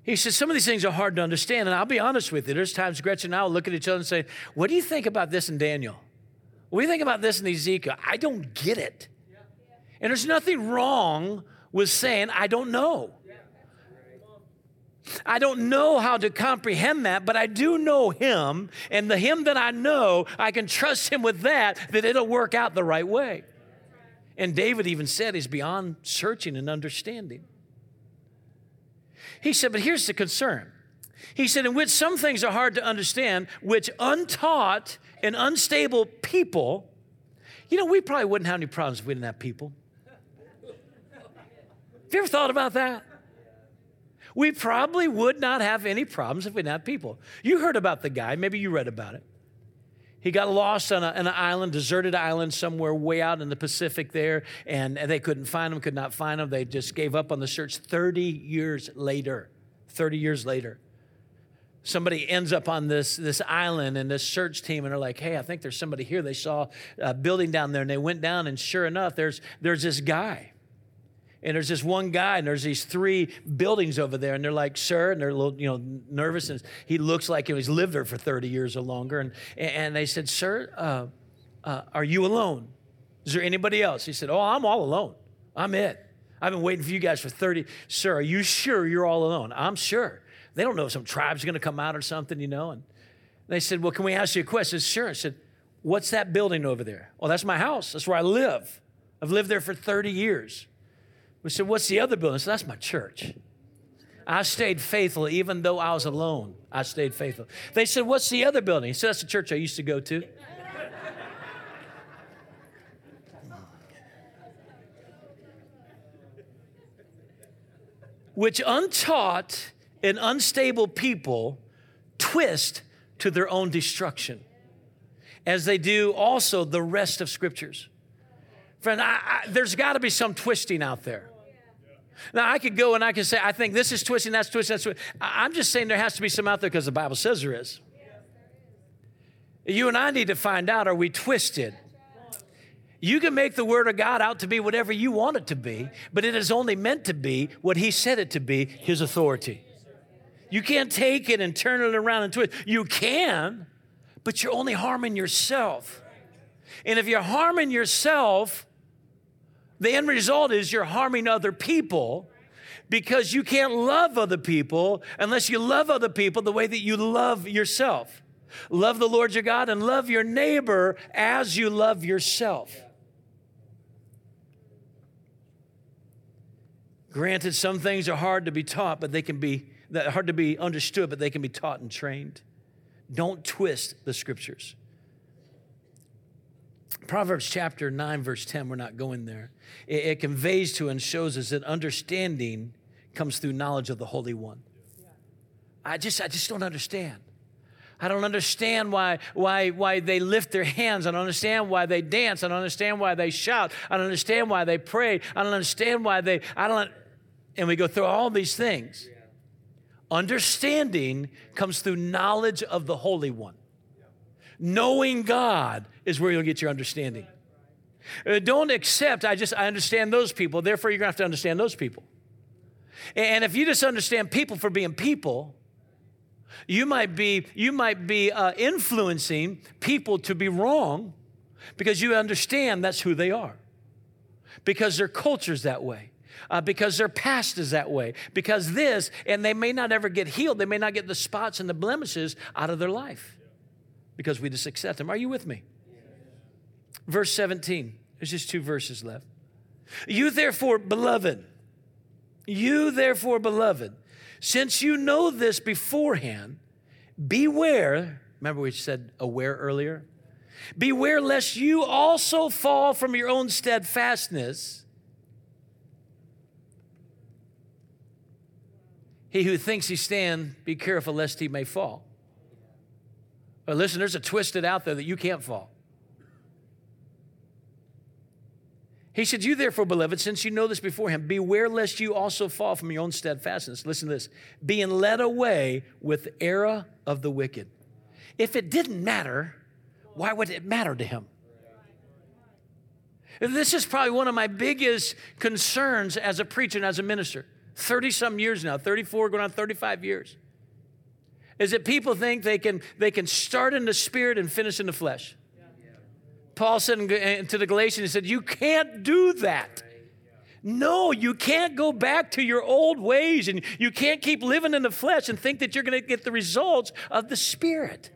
He says, Some of these things are hard to understand. And I'll be honest with you. There's times Gretchen and I will look at each other and say, What do you think about this in Daniel? What do you think about this in Ezekiel? I don't get it. And there's nothing wrong with saying, I don't know. I don't know how to comprehend that, but I do know Him, and the Him that I know, I can trust Him with that, that it'll work out the right way. And David even said he's beyond searching and understanding. He said, but here's the concern. He said, in which some things are hard to understand, which untaught and unstable people, you know, we probably wouldn't have any problems if we didn't have people. Have you ever thought about that? We probably would not have any problems if we didn't have people. You heard about the guy, maybe you read about it. He got lost on, a, on, an island, deserted island somewhere way out in the Pacific there, and, they couldn't find him, could not find him. They just gave up on the search 30 years later. 30 years later. Somebody ends up on this, this island and this search team, and they're like, hey, I think there's somebody here. They saw a building down there, and they went down, and sure enough, there's, there's this guy and there's this one guy, and there's these three buildings over there, and they're like, "Sir," and they're a little, you know, nervous, and he looks like he's lived there for 30 years or longer, and and they said, "Sir, uh, uh, are you alone? Is there anybody else?" He said, "Oh, I'm all alone. I'm it. I've been waiting for you guys for 30. Sir, are you sure you're all alone? I'm sure. They don't know if some tribe's going to come out or something, you know." And they said, "Well, can we ask you a question?" I said, "Sure." I said, "What's that building over there?" "Well, that's my house. That's where I live. I've lived there for 30 years." We said, What's the other building? Said, That's my church. I stayed faithful even though I was alone. I stayed faithful. They said, What's the other building? He said, That's the church I used to go to. Which untaught and unstable people twist to their own destruction, as they do also the rest of scriptures. Friend, I, I, there's got to be some twisting out there. Now, I could go and I could say, I think this is twisting, that's twisting, that's twisting. I'm just saying there has to be some out there because the Bible says there is. You and I need to find out are we twisted? You can make the Word of God out to be whatever you want it to be, but it is only meant to be what He said it to be His authority. You can't take it and turn it around and twist. You can, but you're only harming yourself. And if you're harming yourself, the end result is you're harming other people because you can't love other people unless you love other people the way that you love yourself. Love the Lord your God and love your neighbor as you love yourself. Granted, some things are hard to be taught, but they can be hard to be understood, but they can be taught and trained. Don't twist the scriptures. Proverbs chapter 9, verse 10, we're not going there. It, it, conveys to and shows us that understanding comes through knowledge of the Holy One. I just, I just don't understand. I don't understand why, why, why they lift their hands. I don't understand why they dance. I don't understand why they shout. I don't understand why they pray. I don't understand why they, I don't, and we go through all these things. Understanding comes through knowledge of the Holy One. Knowing God is where you'll get your understanding. Uh, don't accept, I just, I understand those people, therefore you're gonna have to understand those people. And if you just understand people for being people, you might be, you might be uh, influencing people to be wrong because you understand that's who they are, because their culture's that way. Uh, because their past is that way. Because this, and they may not ever get healed. They may not get the spots and the blemishes out of their life because we just accept them. Are you with me? Verse 17. There's just two verses left. You therefore, beloved, you therefore, beloved, since you know this beforehand, beware. Remember, we said aware earlier? Beware lest you also fall from your own steadfastness. He who thinks he stand, be careful lest he may fall. But listen, there's a twisted out there that you can't fall. He said, You therefore, beloved, since you know this beforehand, beware lest you also fall from your own steadfastness. Listen to this being led away with error of the wicked. If it didn't matter, why would it matter to him? This is probably one of my biggest concerns as a preacher and as a minister. 30 some years now, 34, going on 35 years. Is that people think they can, they can start in the spirit and finish in the flesh. Paul said to the Galatians, he said, You can't do that. No, you can't go back to your old ways and you can't keep living in the flesh and think that you're going to get the results of the Spirit.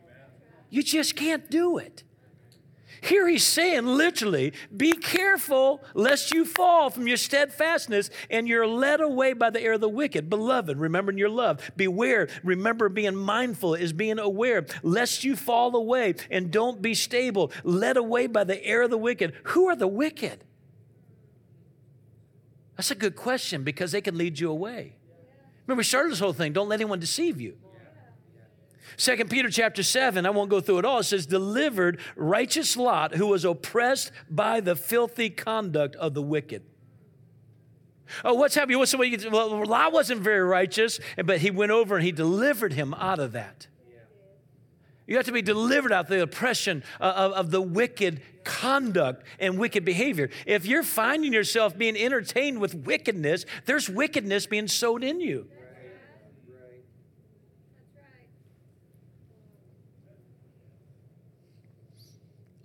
You just can't do it. Here he's saying literally, be careful lest you fall from your steadfastness and you're led away by the air of the wicked. Beloved, remembering your love. Beware, remember being mindful is being aware, lest you fall away and don't be stable, led away by the air of the wicked. Who are the wicked? That's a good question because they can lead you away. Remember, we started this whole thing don't let anyone deceive you. Second Peter chapter 7, I won't go through it all. It says, delivered righteous Lot, who was oppressed by the filthy conduct of the wicked. Oh, what's happening? What's the way you, well, Lot wasn't very righteous, but he went over and he delivered him out of that. You have to be delivered out of the oppression uh, of, of, the wicked conduct and wicked behavior. If you're finding yourself being entertained with wickedness, there's wickedness being sowed in you.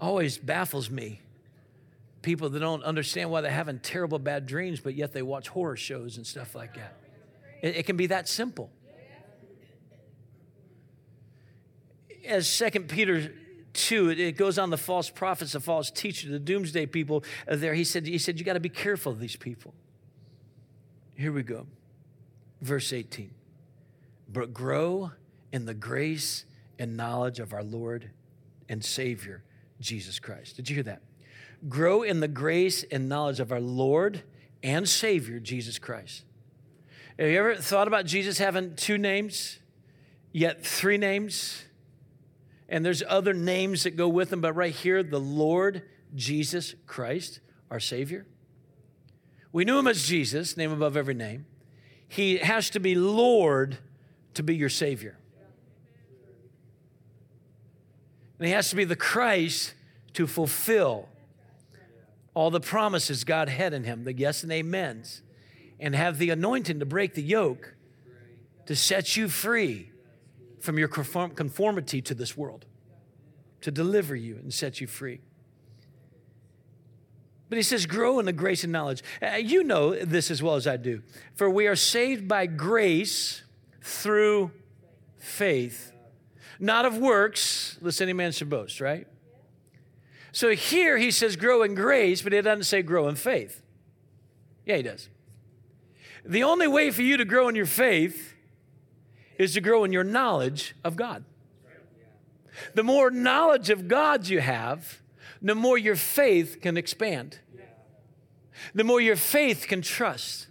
Always baffles me. People that don't understand why they're having terrible bad dreams, but yet they watch horror shows and stuff like that. It, it can be that simple. As Second Peter 2, it, it goes on the false prophets, the false teachers, the doomsday people there. He said, he said you got to be careful of these people. Here we go. Verse 18. But grow in the grace and knowledge of our Lord and Savior Jesus Christ. Did you hear that? Grow in the grace and knowledge of our Lord and Savior, Jesus Christ. Have you ever thought about Jesus having two names, yet three names? And there's other names that go with them, but right here, the Lord Jesus Christ, our Savior. We knew him as Jesus, name above every name. He has to be Lord to be your Savior. And he has to be the Christ to fulfill all the promises God had in him, the yes and amens, and have the anointing to break the yoke, to set you free from your conformity to this world, to deliver you and set you free. But he says, grow in the grace and knowledge. Uh, you know this as well as I do. For we are saved by grace through faith not of works, lest any man should boast, right? So here he says grow in grace, but it doesn't say grow in faith. Yeah, he does. The only way for you to grow in your faith is to grow in your knowledge of God. The more knowledge of God you have, the more your faith can expand. The more your faith can trust.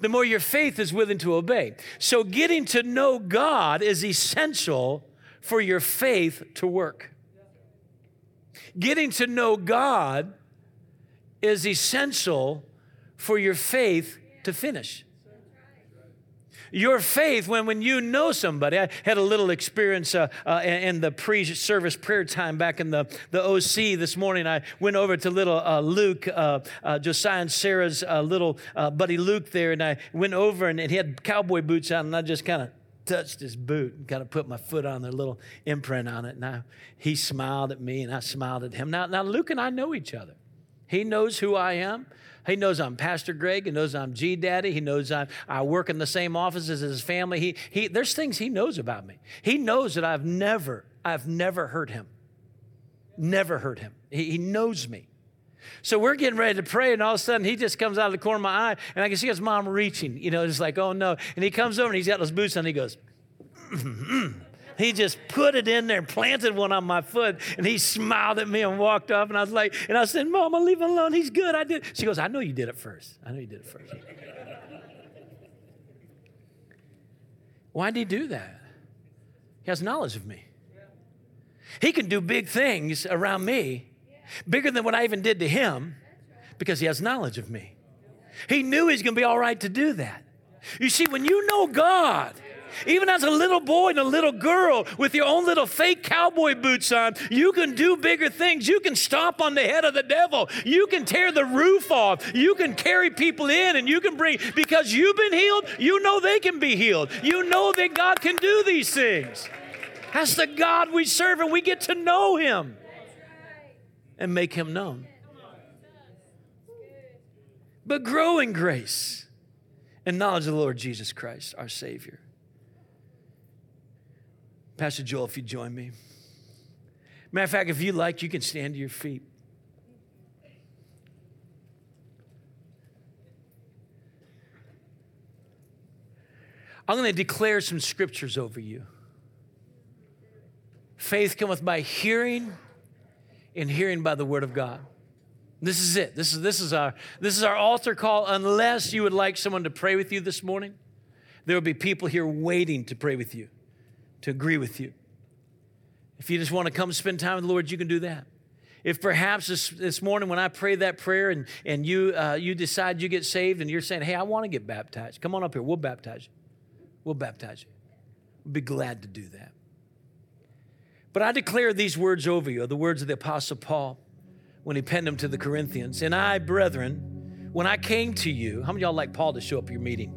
The more your faith is willing to obey. So, getting to know God is essential for your faith to work. Getting to know God is essential for your faith to finish. Your faith, when, when you know somebody, I had a little experience uh, uh, in the pre service prayer time back in the, the OC this morning. I went over to little uh, Luke, uh, uh, Josiah and Sarah's uh, little buddy Luke there, and I went over and, and he had cowboy boots on, and I just kind of touched his boot and kind of put my foot on their little imprint on it. And I, he smiled at me and I smiled at him. Now, now, Luke and I know each other. He knows who I am. He knows I'm Pastor Greg. He knows I'm G Daddy. He knows I'm, I work in the same office as his family. He, he, there's things he knows about me. He knows that I've never, I've never hurt him. Never hurt him. He, he knows me. So we're getting ready to pray, and all of a sudden he just comes out of the corner of my eye, and I can see his mom reaching. You know, it's like, oh no. And he comes over and he's got those boots on, and he goes, he just put it in there, planted one on my foot, and he smiled at me and walked off. And I was like, and I said, Mama, leave him alone. He's good. I did. She goes, I know you did it first. I know you did it first. Why did he do that? He has knowledge of me. He can do big things around me, bigger than what I even did to him, because he has knowledge of me. He knew he's going to be all right to do that. You see, when you know God, even as a little boy and a little girl with your own little fake cowboy boots on, you can do bigger things. You can stomp on the head of the devil. You can tear the roof off. You can carry people in and you can bring, because you've been healed, you know they can be healed. You know that God can do these things. That's the God we serve, and we get to know Him and make Him known. But grow in grace and knowledge of the Lord Jesus Christ, our Savior. Pastor Joel, if you join me. Matter of fact, if you like, you can stand to your feet. I'm going to declare some scriptures over you. Faith cometh by hearing, and hearing by the word of God. This is it. This is, this is, our, this is our altar call. Unless you would like someone to pray with you this morning, there will be people here waiting to pray with you to agree with you. If you just want to come spend time with the Lord, you can do that. If perhaps this, this morning when I pray that prayer and, and you, uh, you decide you get saved and you're saying, hey, I want to get baptized, come on up here. We'll baptize you. We'll baptize you. We'll be glad to do that. But I declare these words over you, the words of the Apostle Paul when he penned them to the Corinthians. And I, brethren, when I came to you, how many y'all like Paul to show up your meeting?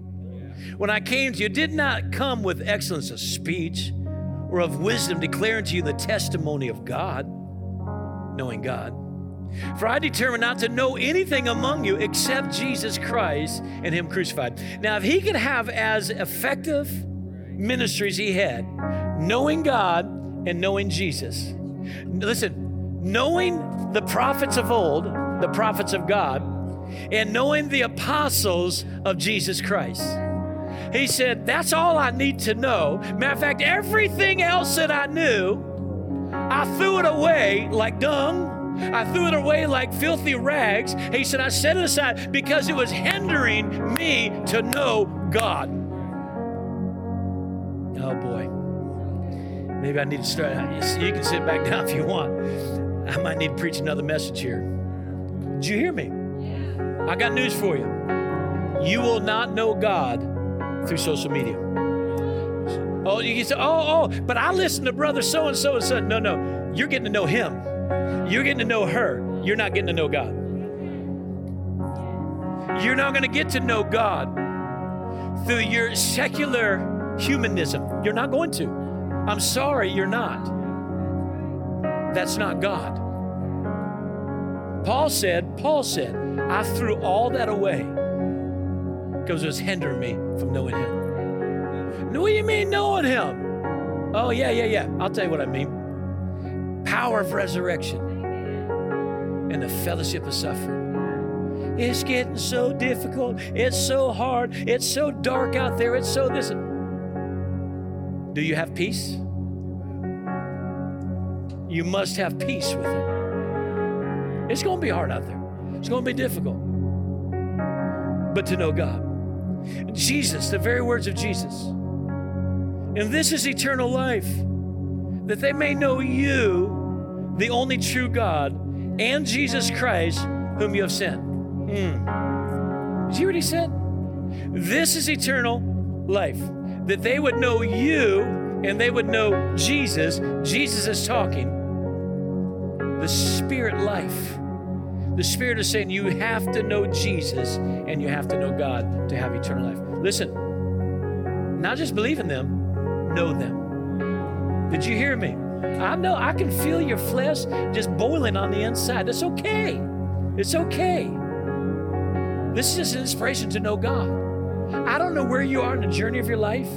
When I came to you, did not come with excellence of speech or of wisdom, declaring to you the testimony of God, knowing God. For I determined not to know anything among you except Jesus Christ and Him crucified. Now, if He could have as effective ministries He had, knowing God and knowing Jesus, listen, knowing the prophets of old, the prophets of God, and knowing the apostles of Jesus Christ. He said, That's all I need to know. Matter of fact, everything else that I knew, I threw it away like dung. I threw it away like filthy rags. He said, I set it aside because it was hindering me to know God. Oh boy. Maybe I need to start. You can sit back down if you want. I might need to preach another message here. Did you hear me? I got news for you. You will not know God through social media. Oh, you can say, oh, oh, but I listen to brother so and so and so. No, no, you're getting to know him. You're getting to know her. You're not getting to know God. You're not going to get to know God through your secular humanism. You're not going to. I'm sorry, you're not. That's not God. Paul said, Paul said, I threw all that away because it was hindering me from knowing Him. What do you mean knowing Him? Oh, yeah, yeah, yeah. I'll tell you what I mean power of resurrection and the fellowship of suffering. It's getting so difficult. It's so hard. It's so dark out there. It's so this. Do you have peace? You must have peace with it. It's going to be hard out there. It's going to be difficult. But to know God. Jesus, the very words of Jesus. And this is eternal life that they may know you, the only true God, and Jesus Christ, whom you have sent. Hmm. Did you hear what he said? This is eternal life, that they would know you and they would know Jesus. Jesus is talking. The Spirit life. The Spirit is saying you have to know Jesus and you have to know God to have eternal life. Listen, not just believe in them, know them. Did you hear me? I know I can feel your flesh just boiling on the inside. That's okay. It's okay. This is an inspiration to know God. I don't know where you are in the journey of your life.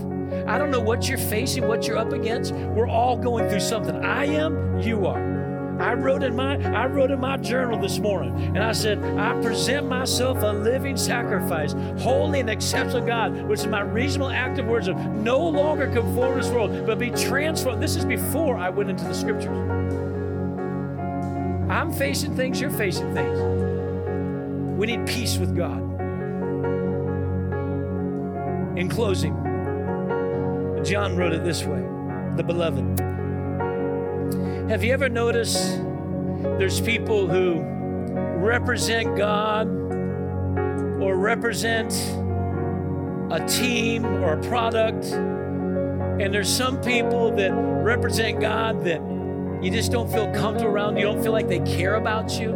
I don't know what you're facing, what you're up against. We're all going through something. I am, you are. I wrote in my I wrote in my journal this morning, and I said, I present myself a living sacrifice, holy and acceptable God, which is my reasonable words of no longer conform to this world, but be transformed. This is before I went into the scriptures. I'm facing things, you're facing things. We need peace with God. In closing, John wrote it this way The beloved. Have you ever noticed there's people who represent God or represent a team or a product? And there's some people that represent God that you just don't feel comfortable around. You don't feel like they care about you.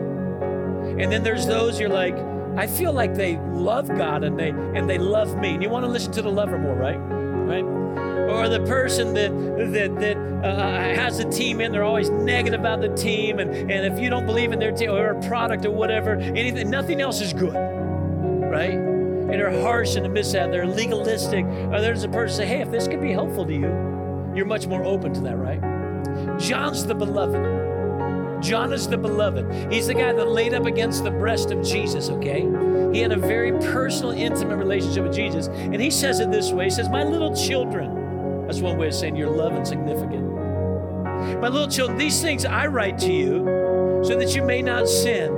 And then there's those you're like, I feel like they love God and they and they love me. And you want to listen to the lover more, right? Right? or the person that that that uh, has a team in, they're always negative about the team, and, and if you don't believe in their team or a product or whatever, anything, nothing else is good, right? And they're harsh and the midst of that. They're legalistic. Or there's a person say, hey, if this could be helpful to you, you're much more open to that, right? John's the beloved. John is the beloved. He's the guy that laid up against the breast of Jesus, okay? He had a very personal, intimate relationship with Jesus. And he says it this way He says, My little children, that's one way of saying you're loved and significant. My little children, these things I write to you so that you may not sin.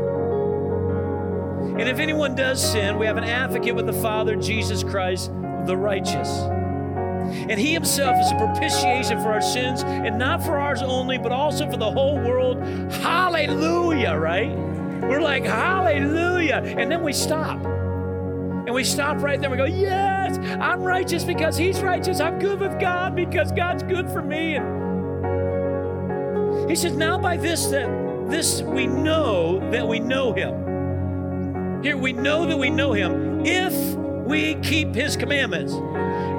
And if anyone does sin, we have an advocate with the Father, Jesus Christ, the righteous. And he himself is a propitiation for our sins, and not for ours only, but also for the whole world. Hallelujah, right? We're like, Hallelujah. And then we stop. And we stop right there. We go, Yes, I'm righteous because He's righteous. I'm good with God because God's good for me. And He says, Now by this that this we know that we know Him. Here we know that we know Him if we keep His commandments.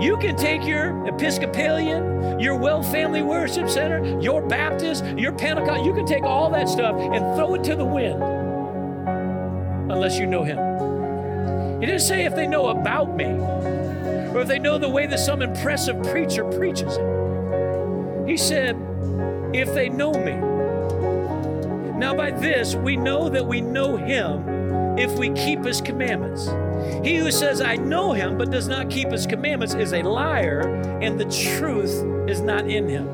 You can take your Episcopalian, your Well Family Worship Center, your Baptist, your Pentecost, you can take all that stuff and throw it to the wind unless you know Him. He didn't say if they know about me or if they know the way that some impressive preacher preaches it. He said, if they know me. Now, by this, we know that we know him if we keep his commandments. He who says, I know him, but does not keep his commandments is a liar, and the truth is not in him.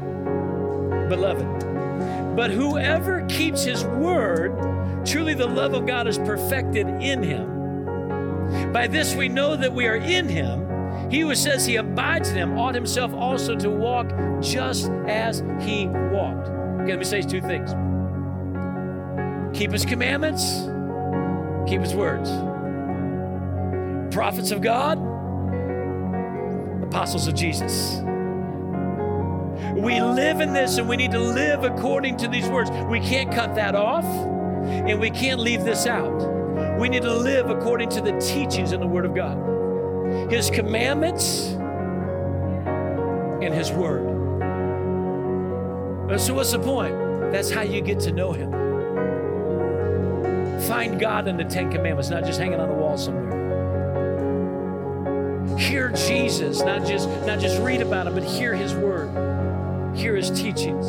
Beloved, but whoever keeps his word, truly the love of God is perfected in him. By this we know that we are in him. He who says he abides in him ought himself also to walk just as he walked. Okay, let me say two things keep his commandments, keep his words. Prophets of God, apostles of Jesus. We live in this and we need to live according to these words. We can't cut that off and we can't leave this out. We need to live according to the teachings in the Word of God, His commandments, and His Word. So, what's the point? That's how you get to know Him. Find God in the Ten Commandments, not just hanging on a wall somewhere. Hear Jesus, not just, not just read about Him, but hear His Word, hear His teachings.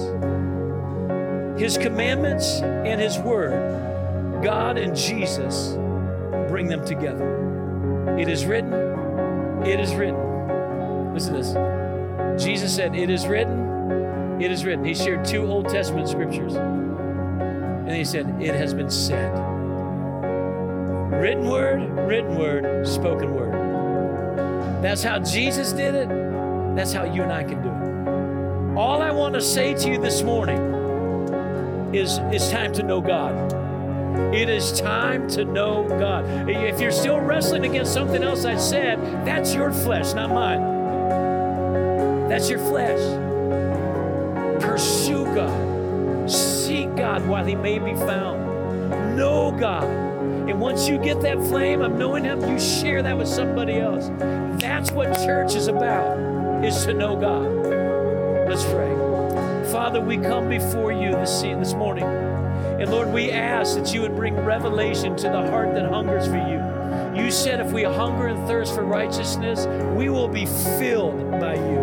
His commandments and His Word God and Jesus bring them together. It is written, it is written. Listen to this. Jesus said, It is written, it is written. He shared two Old Testament scriptures. And he said, It has been said. Written word, written word, spoken word. That's how Jesus did it. That's how you and I can do it. All I want to say to you this morning is it's time to know God. It is time to know God. If you're still wrestling against something else I said, that's your flesh, not mine. That's your flesh. Pursue God. Seek God while He may be found. Know God. And once you get that flame of knowing Him, you share that with somebody else. That's what church is about, is to know God. Let's pray. Father, we come before you this, this morning. And Lord, we ask that you would bring revelation to the heart that hungers for you. You said if we hunger and thirst for righteousness, we will be filled by you.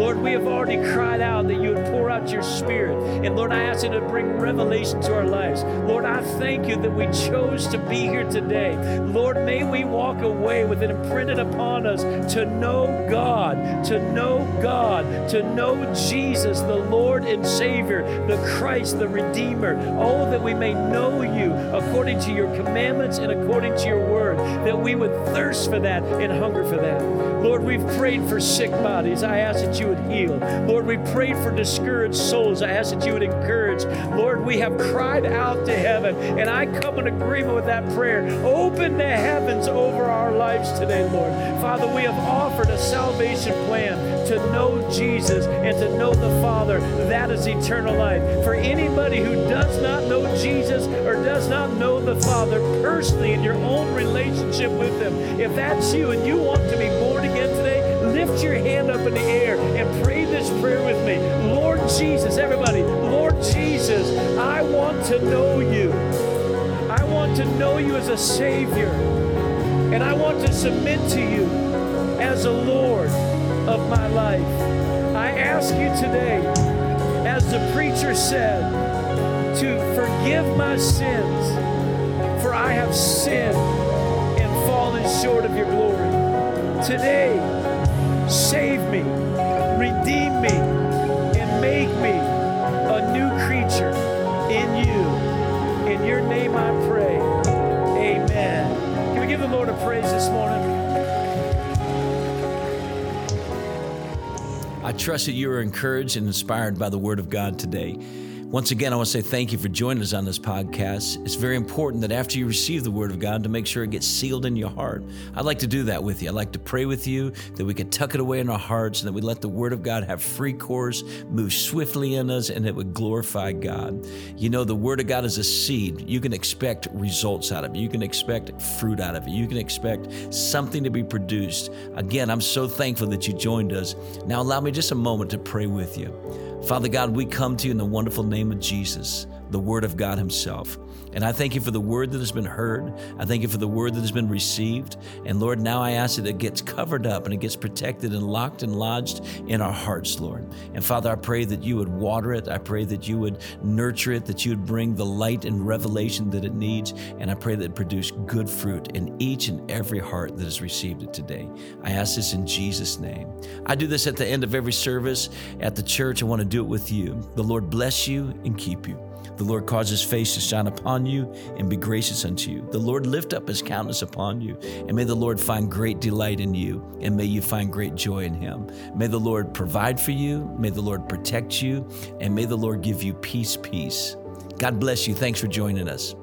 Lord, we have already cried out that you would pour out your spirit. And Lord, I ask you to bring revelation to our lives. Lord, I thank you that we chose to be here today. Lord, may we walk away with it imprinted upon us to know God, to know God, to know Jesus, the Lord and Savior, the Christ, the Redeemer. Oh, that we may know you according to your commandments and according to your word, that we would thirst for that and hunger for that. Lord, we've prayed for sick bodies. I ask that you would heal. Lord, we prayed for discouraged souls. I ask that you would encourage. Lord, we have cried out to heaven, and I come in agreement with that prayer. Open the heavens over our lives today, Lord. Father, we have offered a salvation plan to know Jesus and to know the Father. That is eternal life. For anybody who does not know Jesus or does not know the Father personally in your own relationship with Him, if that's you and you want to be born again today, lift your hand up in the air pray this prayer with me. Lord Jesus, everybody, Lord Jesus, I want to know you. I want to know you as a Savior. And I want to submit to you as a Lord of my life. I ask you today, as the preacher said, to forgive my sins, for I have sinned and fallen short of your glory. Today, save me, redeem me, and make me a new creature in you. In your name I pray. Amen. Can we give the Lord a praise this morning? I trust that you are encouraged and inspired by the Word of God today. Once again, I want to say thank you for joining us on this podcast. It's very important that after you receive the Word of God, to make sure it gets sealed in your heart. I'd like to do that with you. I'd like to pray with you that we could tuck it away in our hearts and that we let the Word of God have free course, move swiftly in us, and it would glorify God. You know, the Word of God is a seed. You can expect results out of it, you can expect fruit out of it, you can expect something to be produced. Again, I'm so thankful that you joined us. Now, allow me just a moment to pray with you. Father God, we come to you in the wonderful name of Jesus, the Word of God Himself. And I thank you for the word that has been heard. I thank you for the word that has been received. And Lord, now I ask that it gets covered up and it gets protected and locked and lodged in our hearts, Lord. And Father, I pray that you would water it. I pray that you would nurture it, that you would bring the light and revelation that it needs. And I pray that it produce good fruit in each and every heart that has received it today. I ask this in Jesus' name. I do this at the end of every service at the church. I want to do it with you. The Lord bless you and keep you. The Lord cause his face to shine upon you and be gracious unto you. The Lord lift up his countenance upon you, and may the Lord find great delight in you, and may you find great joy in him. May the Lord provide for you, may the Lord protect you, and may the Lord give you peace, peace. God bless you. Thanks for joining us.